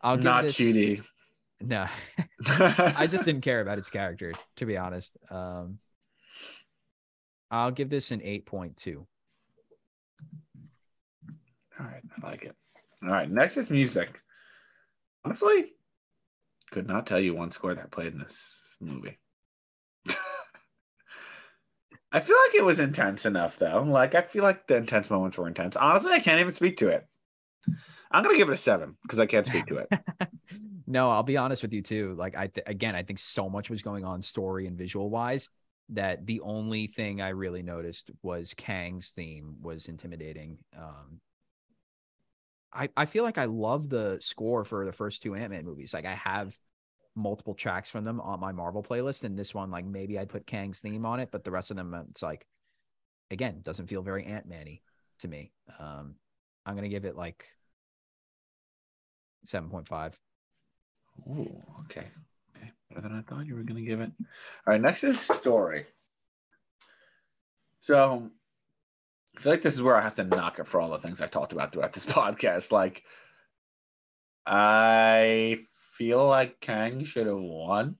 I'll give Not this, cheaty. No, I just didn't care about his character, to be honest. Um, I'll give this an 8.2. All right, I like it. All right, next is music. Honestly, could not tell you one score that played in this movie. I feel like it was intense enough though. Like I feel like the intense moments were intense. Honestly, I can't even speak to it. I'm gonna give it a seven because I can't speak to it. no, I'll be honest with you too. Like I th- again, I think so much was going on story and visual wise that the only thing I really noticed was Kang's theme was intimidating. Um, I I feel like I love the score for the first two Ant Man movies. Like I have multiple tracks from them on my Marvel playlist, and this one, like maybe I'd put Kang's theme on it, but the rest of them, it's like, again, doesn't feel very Ant Man-y to me. Um, I'm gonna give it like seven point five. Ooh, okay, okay, better than I thought you were gonna give it. All right, next is story. So, I feel like this is where I have to knock it for all the things I talked about throughout this podcast. Like, I feel like Kang should have won.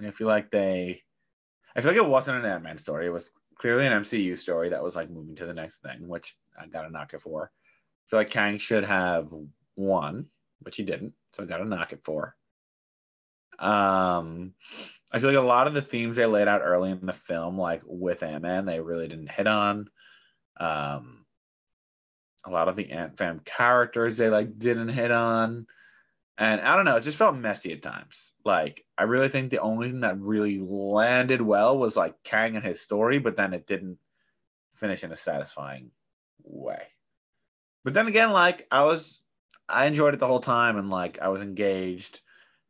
I feel like they, I feel like it wasn't an Ant Man story. It was clearly an MCU story that was like moving to the next thing, which I got to knock it for. I feel like Kang should have won, but he didn't, so I got to knock it for. Um, I feel like a lot of the themes they laid out early in the film, like with Ant Man, they really didn't hit on. Um, a lot of the Ant Fam characters they like didn't hit on. And I don't know, it just felt messy at times. Like, I really think the only thing that really landed well was like Kang and his story, but then it didn't finish in a satisfying way. But then again, like, I was, I enjoyed it the whole time and like, I was engaged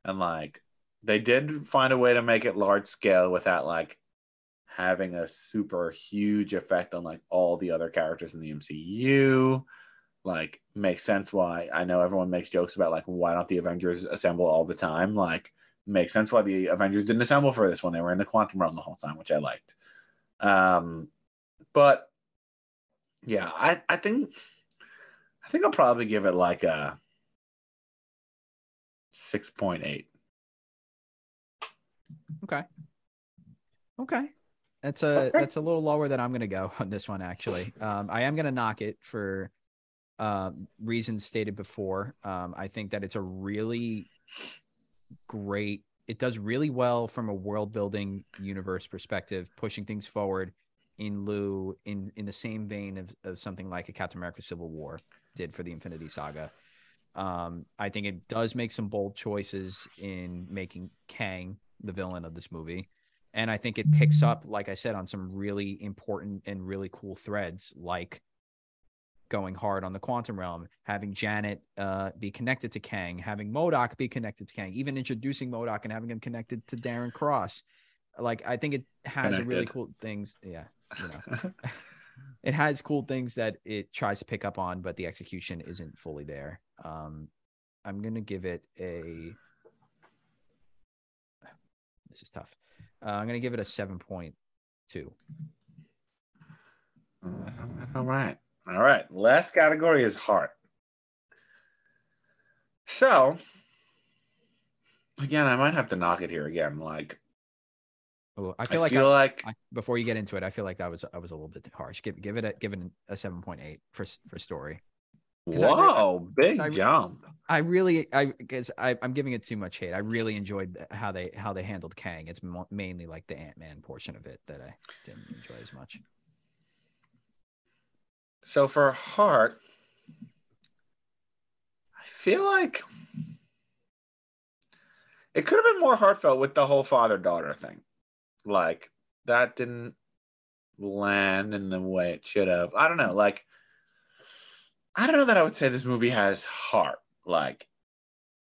and like, they did find a way to make it large scale without like having a super huge effect on like all the other characters in the MCU like makes sense why I know everyone makes jokes about like why don't the Avengers assemble all the time? Like makes sense why the Avengers didn't assemble for this one. They were in the quantum realm the whole time, which I liked. Um, but yeah, I I think I think I'll probably give it like a six point eight. Okay. Okay. That's a okay. that's a little lower than I'm gonna go on this one actually. Um, I am gonna knock it for uh, reasons stated before. Um, I think that it's a really great. It does really well from a world building universe perspective, pushing things forward in lieu in in the same vein of, of something like a Captain America Civil War did for the Infinity Saga. Um, I think it does make some bold choices in making Kang the villain of this movie. And I think it picks up, like I said, on some really important and really cool threads, like going hard on the quantum realm, having Janet uh, be connected to Kang, having MODOK be connected to Kang, even introducing MODOK and having him connected to Darren Cross. Like I think it has really cool things. Yeah, you know, it has cool things that it tries to pick up on, but the execution isn't fully there. Um, I'm gonna give it a. This is tough. Uh, I'm gonna give it a seven point two. All right. All right. Last category is heart. So, again, I might have to knock it here again. Like, oh, I feel I like feel I, like I, before you get into it, I feel like that was I was a little bit harsh. Give give it a give it a seven point eight for for story. Whoa, big I, jump! I really, I because I'm giving it too much hate. I really enjoyed how they how they handled Kang. It's mainly like the Ant Man portion of it that I didn't enjoy as much. So for heart, I feel like it could have been more heartfelt with the whole father daughter thing. Like that didn't land in the way it should have. I don't know. Like I don't know that I would say this movie has heart. Like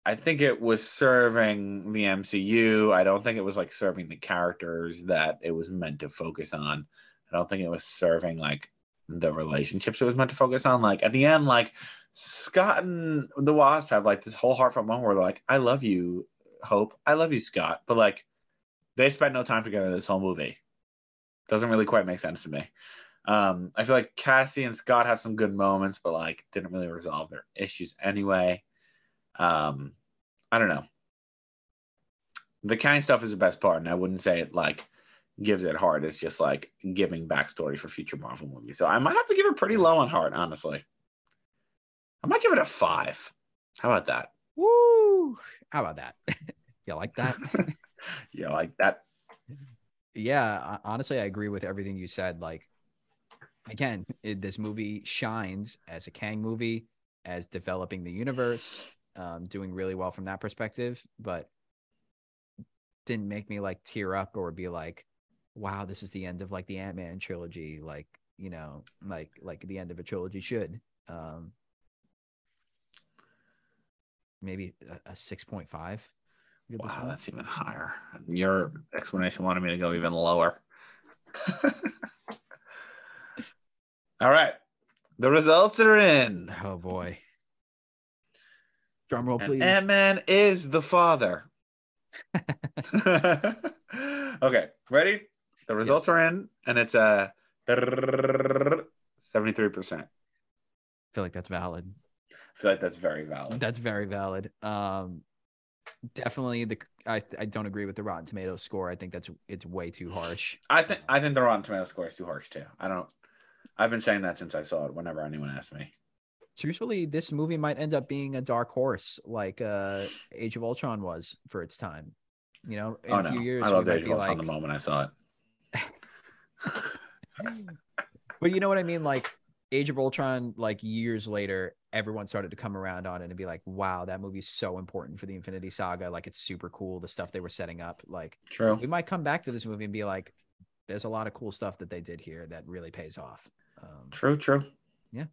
I think it was serving the MCU. I don't think it was like serving the characters that it was meant to focus on. I don't think it was serving like the relationships it was meant to focus on. Like at the end, like Scott and the Wasp have like this whole heartfelt moment where they're like, "I love you, Hope. I love you, Scott." But like, they spent no time together this whole movie. Doesn't really quite make sense to me. Um, I feel like Cassie and Scott have some good moments, but like didn't really resolve their issues anyway. Um, I don't know. The Kang stuff is the best part, and I wouldn't say it like gives it heart. It's just like giving backstory for future Marvel movies. So I might have to give it pretty low on heart, honestly. I might give it a five. How about that? Woo! How about that? you like that? yeah, like that. yeah, honestly, I agree with everything you said. Like, again, it, this movie shines as a Kang movie, as developing the universe, um, doing really well from that perspective, but didn't make me like tear up or be like, wow, this is the end of like the Ant Man trilogy, like, you know, like like the end of a trilogy should. Um, maybe a, a 6.5. Wow, that's even higher. Your explanation wanted me to go even lower. All right. The results are in. Oh boy. Drum roll, please. Ant Man is the father. okay, ready? The results Yes. are in, and it's a 73%. I feel like that's valid. I feel like that's very valid. That's very valid. Um, definitely the I I don't agree with the Rotten Tomatoes score. I think that's it's way too harsh. I think I think the Rotten Tomato score is too harsh too. I don't. I've been saying that since I saw it. Whenever anyone asks me, Truthfully, this movie might end up being a dark horse, like uh, Age of Ultron was for its time. You know, in oh a no, few years, I loved Age of Ultron like, the moment I saw it. but you know what I mean? Like Age of Ultron, like years later, everyone started to come around on it and be like, wow, that movie's so important for the Infinity Saga. Like it's super cool, the stuff they were setting up. Like True. we might come back to this movie and be like, there's a lot of cool stuff that they did here that really pays off. Um, True. True. Yeah.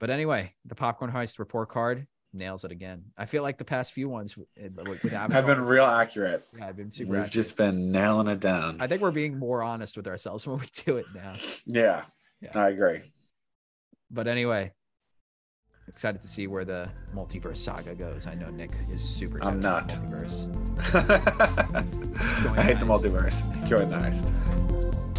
But anyway, the Popcorn Heist report card nails it again. I feel like the past few ones Avatar I've been real accurate. Yeah, I've been super. We've accurate. just been nailing it down. I think we're being more honest with ourselves when we do it now. yeah, Yeah. I agree. But anyway, excited to see where the multiverse saga goes. I know Nick is super I'm not. the multiverse. I hate the multiverse. Join the heist.